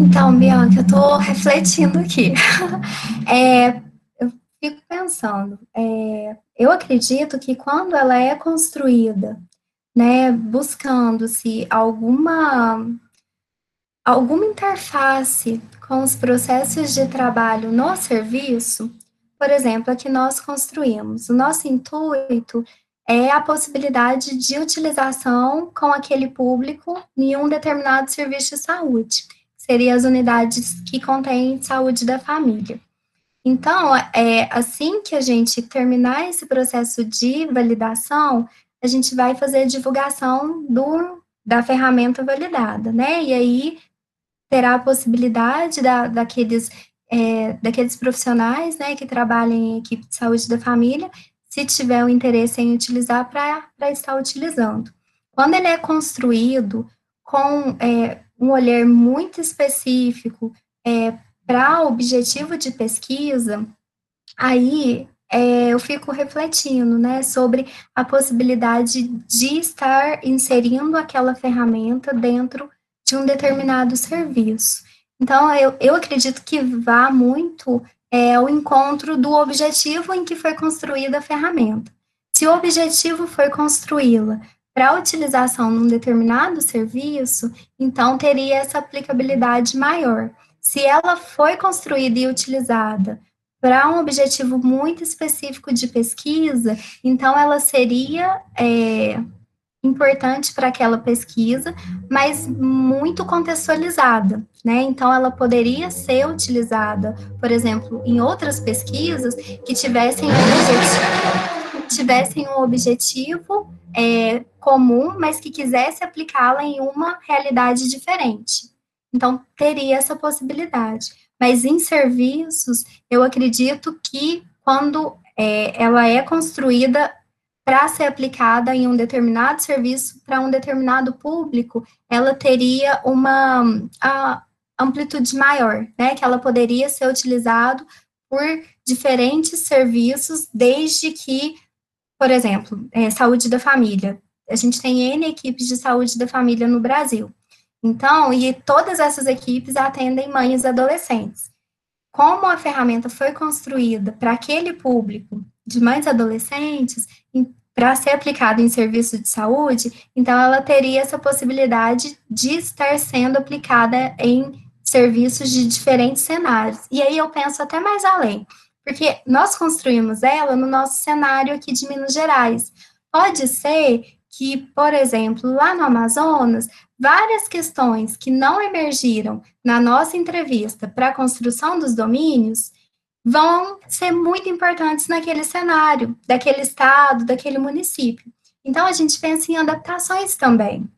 Speaker 3: Então, Bianca, eu estou refletindo aqui. <laughs> É, fico pensando, é, eu acredito que quando ela é construída, né, buscando-se alguma alguma interface com os processos de trabalho no serviço, por exemplo, a que nós construímos. O nosso intuito é a possibilidade de utilização com aquele público em um determinado serviço de saúde. Seria as unidades que contêm saúde da família. Então, é, assim que a gente terminar esse processo de validação, a gente vai fazer a divulgação do, da ferramenta validada, né? E aí terá a possibilidade da, daqueles, é, daqueles profissionais né, que trabalham em equipe de saúde da família, se tiver o interesse em utilizar, para estar utilizando. Quando ele é construído com é, um olhar muito específico é, para objetivo de pesquisa, aí é, eu fico refletindo, né, sobre a possibilidade de estar inserindo aquela ferramenta dentro de um determinado serviço. Então, eu, eu acredito que vá muito é, ao encontro do objetivo em que foi construída a ferramenta. Se o objetivo foi construí-la para utilização num determinado serviço, então teria essa aplicabilidade maior se ela foi construída e utilizada para um objetivo muito específico de pesquisa, então ela seria é, importante para aquela pesquisa, mas muito contextualizada, né? Então ela poderia ser utilizada, por exemplo, em outras pesquisas que tivessem um objetivo, tivessem um objetivo é, comum, mas que quisesse aplicá-la em uma realidade diferente. Então, teria essa possibilidade. Mas em serviços, eu acredito que quando é, ela é construída para ser aplicada em um determinado serviço para um determinado público, ela teria uma amplitude maior, né? Que ela poderia ser utilizado por diferentes serviços, desde que, por exemplo, é, saúde da família. A gente tem N equipes de saúde da família no Brasil. Então, e todas essas equipes atendem mães adolescentes. Como a ferramenta foi construída para aquele público de mães adolescentes, para ser aplicada em serviço de saúde, então ela teria essa possibilidade de estar sendo aplicada em serviços de diferentes cenários. E aí eu penso até mais além, porque nós construímos ela no nosso cenário aqui de Minas Gerais. Pode ser que, por exemplo, lá no Amazonas, várias questões que não emergiram na nossa entrevista para a construção dos domínios vão ser muito importantes naquele cenário, daquele estado, daquele município. Então, a gente pensa em adaptações também.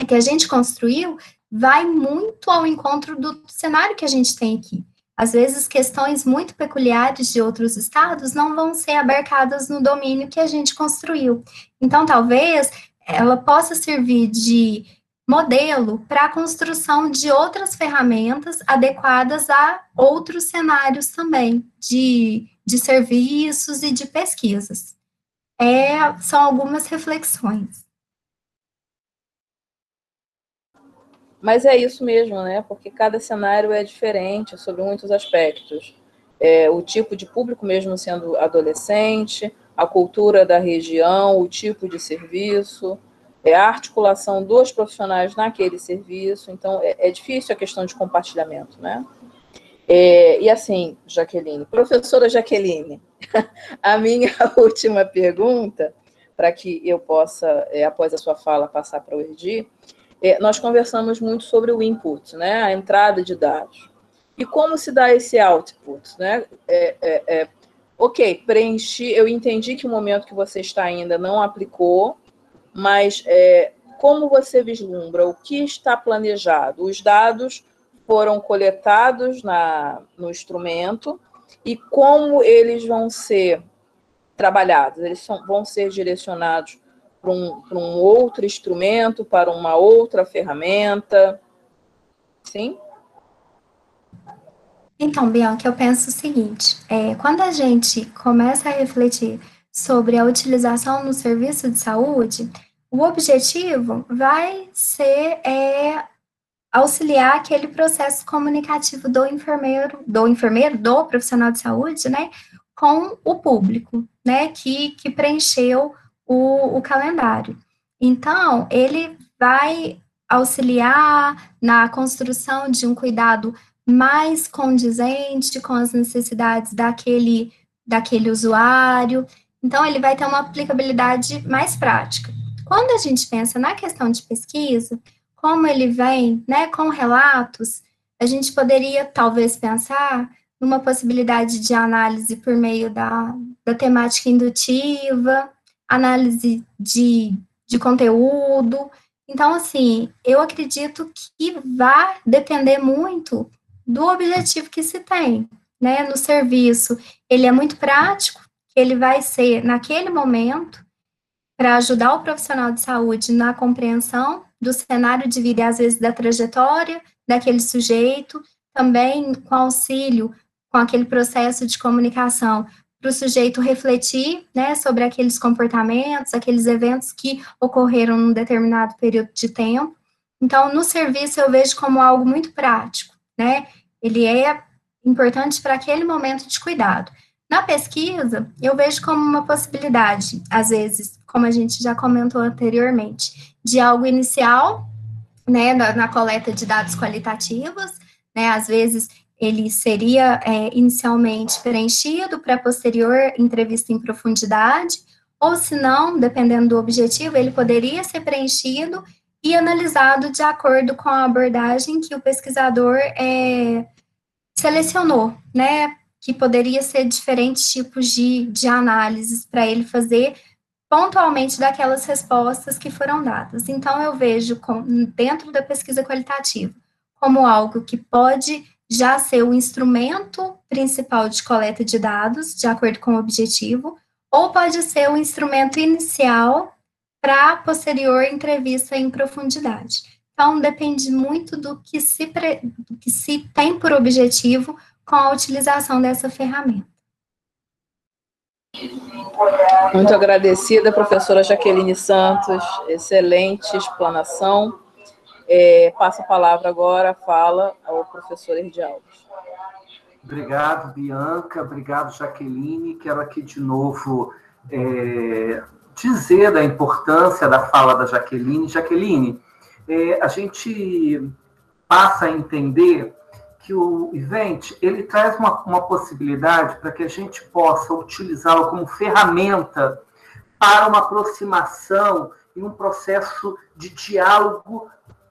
Speaker 3: A que a gente construiu vai muito ao encontro do cenário que a gente tem aqui. Às vezes, questões muito peculiares de outros estados não vão ser abarcadas no domínio que a gente construiu. Então, talvez ela possa servir de modelo para a construção de outras ferramentas adequadas a outros cenários também, de, de serviços e de pesquisas. É, são algumas reflexões.
Speaker 2: Mas é isso mesmo, né? Porque cada cenário é diferente sobre muitos aspectos. É, o tipo de público, mesmo sendo adolescente, a cultura da região, o tipo de serviço, é a articulação dos profissionais naquele serviço, então é, é difícil a questão de compartilhamento, né? É, e assim, Jaqueline, professora Jaqueline, <laughs> a minha <laughs> última pergunta, para que eu possa, é, após a sua fala, passar para o Erdi, é, nós conversamos muito sobre o input, né, a entrada de dados. E como se dá esse output, né? É, é, ok, preenchi, eu entendi que o momento que você está ainda não aplicou, mas é, como você vislumbra o que está planejado? Os dados foram coletados na, no instrumento e como eles vão ser trabalhados? Eles são, vão ser direcionados para um, para um outro instrumento, para uma outra ferramenta? Sim?
Speaker 3: Então, Bianca, eu penso o seguinte: é, quando a gente começa a refletir sobre a utilização no serviço de saúde, o objetivo vai ser é, auxiliar aquele processo comunicativo do enfermeiro, do enfermeiro, do profissional de saúde, né, com o público, né, que, que preencheu o, o calendário. Então, ele vai auxiliar na construção de um cuidado mais condizente com as necessidades daquele, daquele usuário. Então, ele vai ter uma aplicabilidade mais prática. Quando a gente pensa na questão de pesquisa, como ele vem né, com relatos, a gente poderia talvez pensar numa possibilidade de análise por meio da, da temática indutiva, análise de, de conteúdo. Então, assim, eu acredito que vai depender muito do objetivo que se tem, né, no serviço. Ele é muito prático, ele vai ser naquele momento para ajudar o profissional de saúde na compreensão do cenário de vida e às vezes da trajetória daquele sujeito, também com auxílio com aquele processo de comunicação para o sujeito refletir, né, sobre aqueles comportamentos, aqueles eventos que ocorreram num determinado período de tempo. Então, no serviço eu vejo como algo muito prático, né? ele é importante para aquele momento de cuidado. Na pesquisa, eu vejo como uma possibilidade, às vezes, como a gente já comentou anteriormente, de algo inicial, né, na, na coleta de dados qualitativos, né, às vezes ele seria é, inicialmente preenchido para posterior entrevista em profundidade, ou se não, dependendo do objetivo, ele poderia ser preenchido e analisado de acordo com a abordagem que o pesquisador é, selecionou, né? Que poderia ser diferentes tipos de, de análises para ele fazer pontualmente daquelas respostas que foram dadas. Então, eu vejo com, dentro da pesquisa qualitativa como algo que pode já ser o instrumento principal de coleta de dados, de acordo com o objetivo, ou pode ser o instrumento inicial para posterior entrevista em profundidade. Então, depende muito do que, se pre... do que se tem por objetivo com a utilização dessa ferramenta.
Speaker 2: Muito agradecida, professora Jaqueline Santos, excelente explanação. É, passo a palavra agora, fala ao professor Erdi Alves.
Speaker 1: Obrigado, Bianca, obrigado, Jaqueline. Quero aqui de novo é, dizer da importância da fala da Jaqueline. Jaqueline, é, a gente passa a entender que o event ele traz uma, uma possibilidade para que a gente possa utilizá-lo como ferramenta para uma aproximação e um processo de diálogo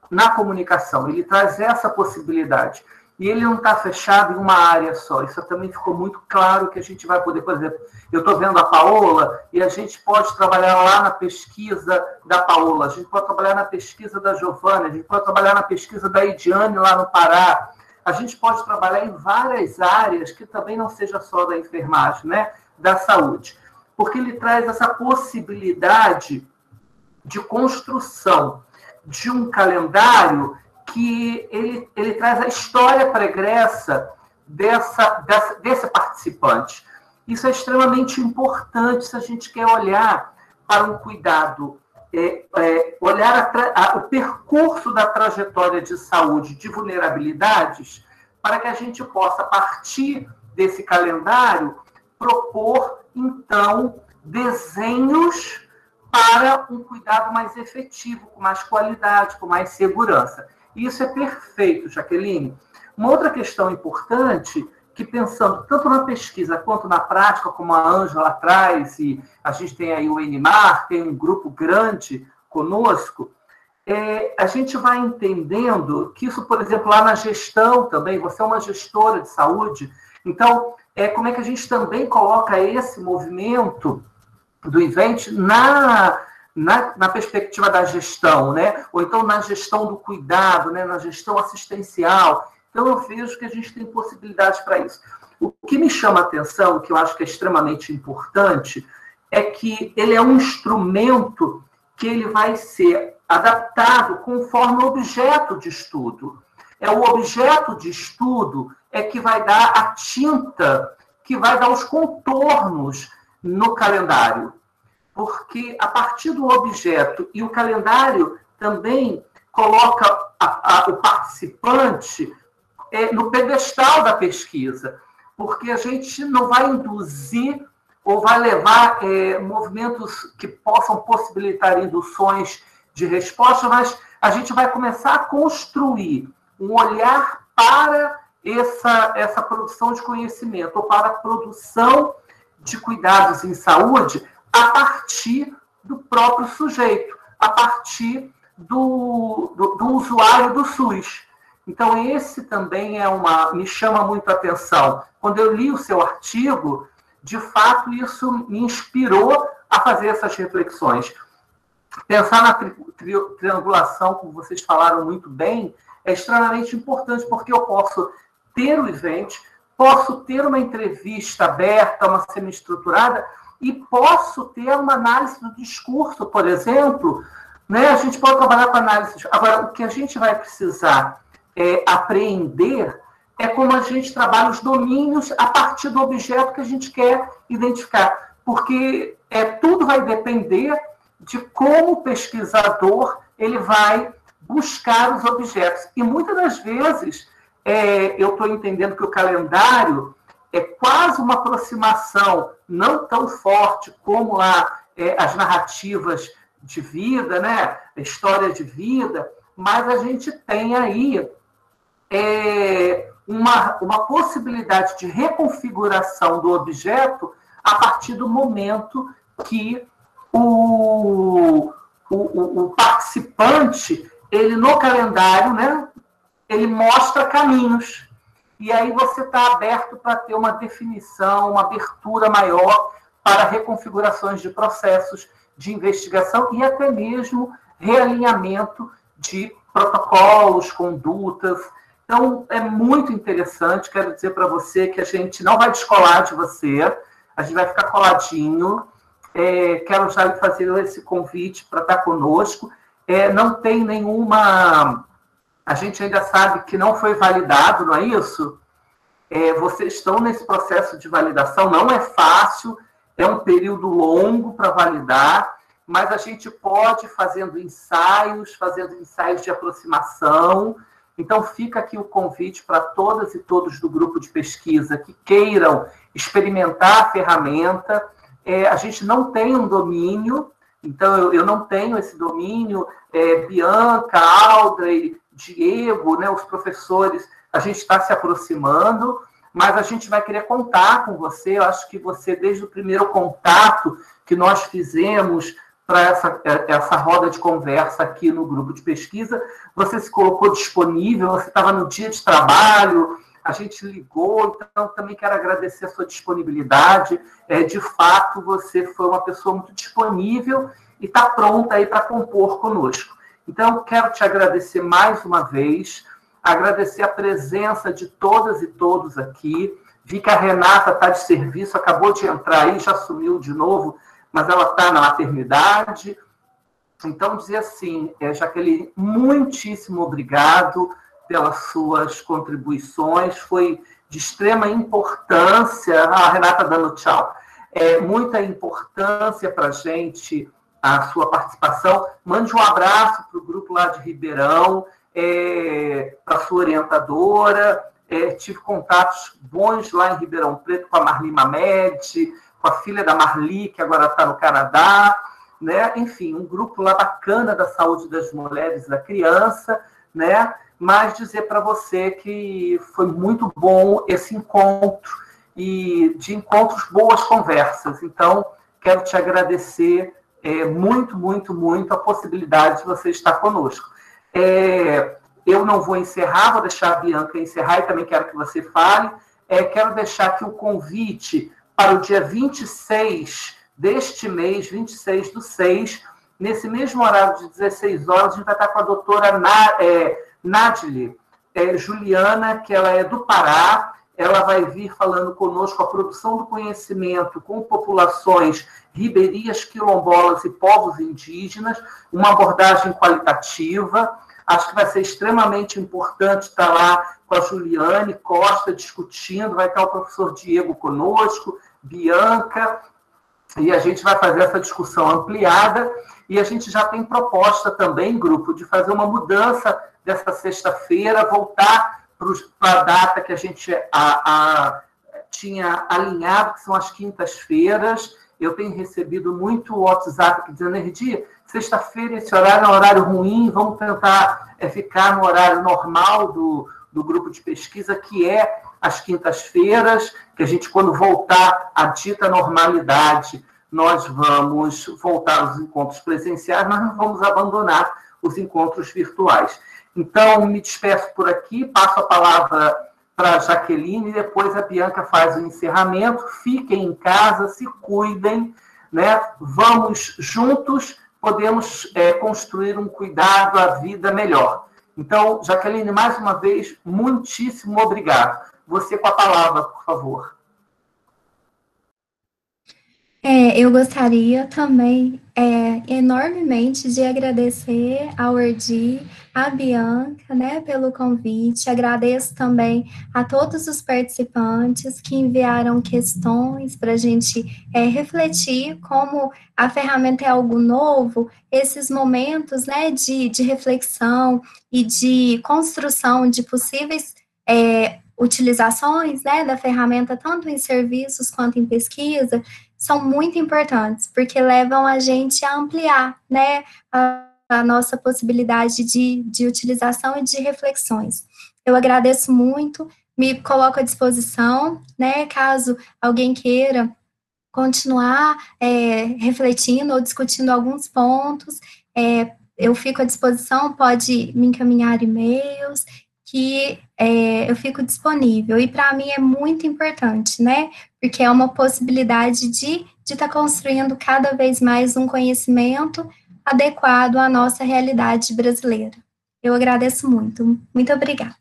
Speaker 1: na comunicação. Ele traz essa possibilidade e ele não está fechado em uma área só. Isso também ficou muito claro que a gente vai poder, por exemplo, eu estou vendo a Paola e a gente pode trabalhar lá na pesquisa da Paola, a gente pode trabalhar na pesquisa da Giovana, a gente pode trabalhar na pesquisa da Ediane lá no Pará, a gente pode trabalhar em várias áreas que também não seja só da enfermagem, né, da saúde, porque ele traz essa possibilidade de construção de um calendário que ele, ele traz a história pregressa dessa, dessa, desse participante. Isso é extremamente importante se a gente quer olhar para um cuidado, é, é, olhar a, a, o percurso da trajetória de saúde de vulnerabilidades, para que a gente possa, a partir desse calendário, propor, então, desenhos para um cuidado mais efetivo, com mais qualidade, com mais segurança. Isso é perfeito, Jaqueline. Uma outra questão importante que pensando tanto na pesquisa quanto na prática, como a Ângela traz, e a gente tem aí o Enimar, tem um grupo grande conosco, é, a gente vai entendendo que isso, por exemplo, lá na gestão também, você é uma gestora de saúde, então, é, como é que a gente também coloca esse movimento do event na, na, na, perspectiva da gestão, né? ou então na gestão do cuidado, né? na gestão assistencial. Então, eu vejo que a gente tem possibilidades para isso. O que me chama a atenção, que eu acho que é extremamente importante, é que ele é um instrumento que ele vai ser adaptado conforme o objeto de estudo. É o objeto de estudo é que vai dar a tinta, que vai dar os contornos no calendário. Porque a partir do objeto e o calendário também coloca a, a, o participante é, no pedestal da pesquisa, porque a gente não vai induzir ou vai levar é, movimentos que possam possibilitar induções de resposta, mas a gente vai começar a construir um olhar para essa, essa produção de conhecimento, ou para a produção de cuidados em saúde a partir do próprio sujeito, a partir do, do, do usuário do SUS. Então, esse também é uma. me chama muito a atenção. Quando eu li o seu artigo, de fato, isso me inspirou a fazer essas reflexões. Pensar na tri, tri, triangulação, como vocês falaram muito bem, é extremamente importante, porque eu posso ter o evento, posso ter uma entrevista aberta, uma semi-estruturada, e posso ter uma análise do discurso, por exemplo. Né? A gente pode trabalhar com análise. Agora, o que a gente vai precisar é, apreender é como a gente trabalha os domínios a partir do objeto que a gente quer identificar. Porque é, tudo vai depender de como o pesquisador ele vai buscar os objetos. E muitas das vezes é, eu estou entendendo que o calendário é quase uma aproximação, não tão forte como lá é, as narrativas de vida, né? a história de vida, mas a gente tem aí é, uma, uma possibilidade de reconfiguração do objeto a partir do momento que o, o, o participante, ele no calendário, né, ele mostra caminhos. E aí você está aberto para ter uma definição, uma abertura maior para reconfigurações de processos de investigação e até mesmo realinhamento de protocolos, condutas. Então, é muito interessante. Quero dizer para você que a gente não vai descolar de você, a gente vai ficar coladinho. É, quero já fazer esse convite para estar conosco. É, não tem nenhuma a gente ainda sabe que não foi validado, não é isso? É, vocês estão nesse processo de validação, não é fácil, é um período longo para validar, mas a gente pode fazendo ensaios, fazendo ensaios de aproximação. Então, fica aqui o convite para todas e todos do grupo de pesquisa que queiram experimentar a ferramenta. É, a gente não tem um domínio, então eu, eu não tenho esse domínio. É, Bianca, Audrey, Diego, né, os professores, a gente está se aproximando, mas a gente vai querer contar com você. Eu acho que você, desde o primeiro contato que nós fizemos para essa, essa roda de conversa aqui no grupo de pesquisa, você se colocou disponível, você estava no dia de trabalho, a gente ligou, então também quero agradecer a sua disponibilidade. É, de fato, você foi uma pessoa muito disponível e está pronta aí para compor conosco. Então, quero te agradecer mais uma vez, agradecer a presença de todas e todos aqui. Vi que a Renata está de serviço, acabou de entrar aí, já sumiu de novo, mas ela está na maternidade. Então, dizer assim, é, Jaqueline, muitíssimo obrigado pelas suas contribuições, foi de extrema importância. Ah, a Renata dando tchau. É, muita importância para a gente a sua participação. Mande um abraço para o grupo lá de Ribeirão, é, para a sua orientadora. É, tive contatos bons lá em Ribeirão Preto com a Marli Mamed, com a filha da Marli, que agora está no Canadá. Né? Enfim, um grupo lá bacana da saúde das mulheres e da criança. Né? mas dizer para você que foi muito bom esse encontro e de encontros boas conversas. Então, quero te agradecer é, muito, muito, muito a possibilidade de você estar conosco. É, eu não vou encerrar, vou deixar a Bianca encerrar e também quero que você fale. É, quero deixar aqui o convite para o dia 26 deste mês, 26 do 6, nesse mesmo horário de 16 horas, a gente vai estar com a doutora é, Nadile é, Juliana, que ela é do Pará, ela vai vir falando conosco a produção do conhecimento com populações ribeirinhas, quilombolas e povos indígenas, uma abordagem qualitativa. Acho que vai ser extremamente importante estar lá com a Juliane Costa discutindo, vai estar o professor Diego conosco, Bianca, e a gente vai fazer essa discussão ampliada. E a gente já tem proposta também, grupo, de fazer uma mudança dessa sexta-feira, voltar para a data que a gente a, a, tinha alinhado, que são as quintas-feiras. Eu tenho recebido muito WhatsApp dizendo, Erdi, sexta-feira esse horário é um horário ruim, vamos tentar é, ficar no horário normal do, do grupo de pesquisa, que é às quintas-feiras, que a gente, quando voltar à dita normalidade, nós vamos voltar aos encontros presenciais, mas não vamos abandonar os encontros virtuais. Então, me despeço por aqui, passo a palavra para a Jaqueline, e depois a Bianca faz o encerramento. Fiquem em casa, se cuidem, né? vamos juntos, podemos é, construir um cuidado à vida melhor. Então, Jaqueline, mais uma vez, muitíssimo obrigado. Você com a palavra, por favor.
Speaker 3: É, eu gostaria também é, enormemente de agradecer ao Ordi, a Bianca, né, pelo convite. Agradeço também a todos os participantes que enviaram questões para a gente é, refletir como a ferramenta é algo novo, esses momentos, né, de, de reflexão e de construção de possíveis é, utilizações, né, da ferramenta tanto em serviços quanto em pesquisa são muito importantes, porque levam a gente a ampliar, né, a, a nossa possibilidade de, de utilização e de reflexões. Eu agradeço muito, me coloco à disposição, né, caso alguém queira continuar é, refletindo ou discutindo alguns pontos, é, eu fico à disposição, pode me encaminhar e-mails, que é, eu fico disponível. E para mim é muito importante, né? Porque é uma possibilidade de estar tá construindo cada vez mais um conhecimento adequado à nossa realidade brasileira. Eu agradeço muito. Muito obrigada.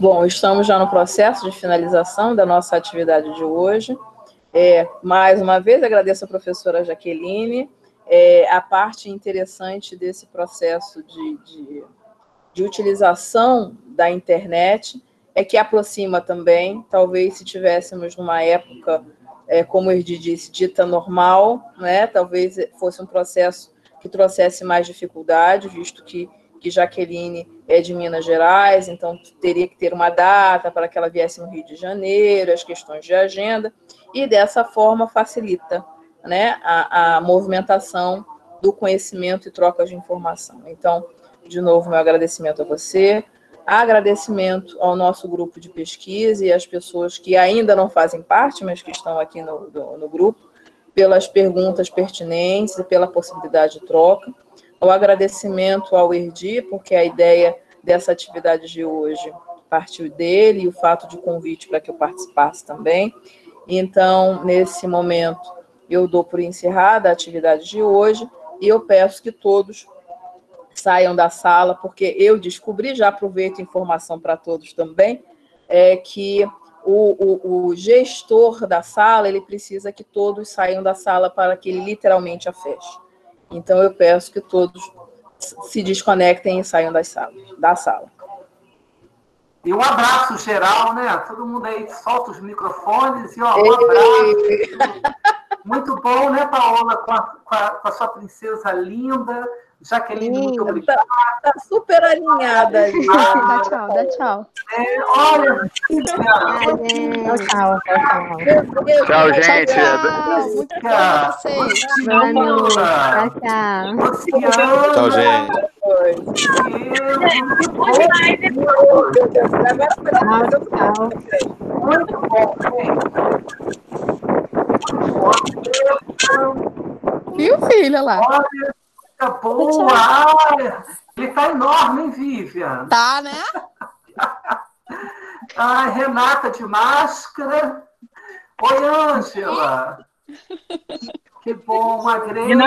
Speaker 2: Bom, estamos já no processo de finalização da nossa atividade de hoje. É, mais uma vez, agradeço a professora Jaqueline. É, a parte interessante desse processo de, de de utilização da internet é que aproxima também, talvez se tivéssemos numa época, é, como ele disse, dita normal, né, talvez fosse um processo que trouxesse mais dificuldade, visto que, que Jaqueline é de Minas Gerais, então teria que ter uma data para que ela viesse no Rio de Janeiro, as questões de agenda, e dessa forma facilita né, a, a movimentação do conhecimento e troca de informação. Então, de novo, meu agradecimento a você, agradecimento ao nosso grupo de pesquisa e às pessoas que ainda não fazem parte, mas que estão aqui no, no, no grupo, pelas perguntas pertinentes e pela possibilidade de troca. O agradecimento ao Erdi, porque a ideia dessa atividade de hoje partiu dele e o fato de convite para que eu participasse também. Então, nesse momento, eu dou por encerrada a atividade de hoje e eu peço que todos saiam da sala, porque eu descobri, já aproveito informação para todos também, é que o, o, o, gestor da sala, ele precisa que todos saiam da sala para que ele literalmente a feche. Então, eu peço que todos se desconectem e saiam das salas, da sala.
Speaker 1: E um abraço geral, né? Todo mundo aí solta os microfones e ó, um abraço. <laughs> Muito bom, né, Paola, com a, com a, com a sua princesa linda, Jaqueline, muito obrigada.
Speaker 2: Está tá super alinhada. <laughs>
Speaker 4: dá tchau, dá tchau.
Speaker 1: É, olha,
Speaker 4: Tchau, tchau, tchau.
Speaker 5: Tchau, gente.
Speaker 4: Tchau, muito bom pra vocês. Tchau, tchau.
Speaker 5: Tchau, gente.
Speaker 4: Tchau, tchau.
Speaker 1: Muito bom, gente.
Speaker 4: Viu, filha lá?
Speaker 1: Olha, fica boa. Ai, ele tá enorme, hein, Vivian?
Speaker 4: Tá, né? <laughs>
Speaker 1: Ai, Renata de máscara. Oi, Ângela. <laughs> Que bom, uma grande.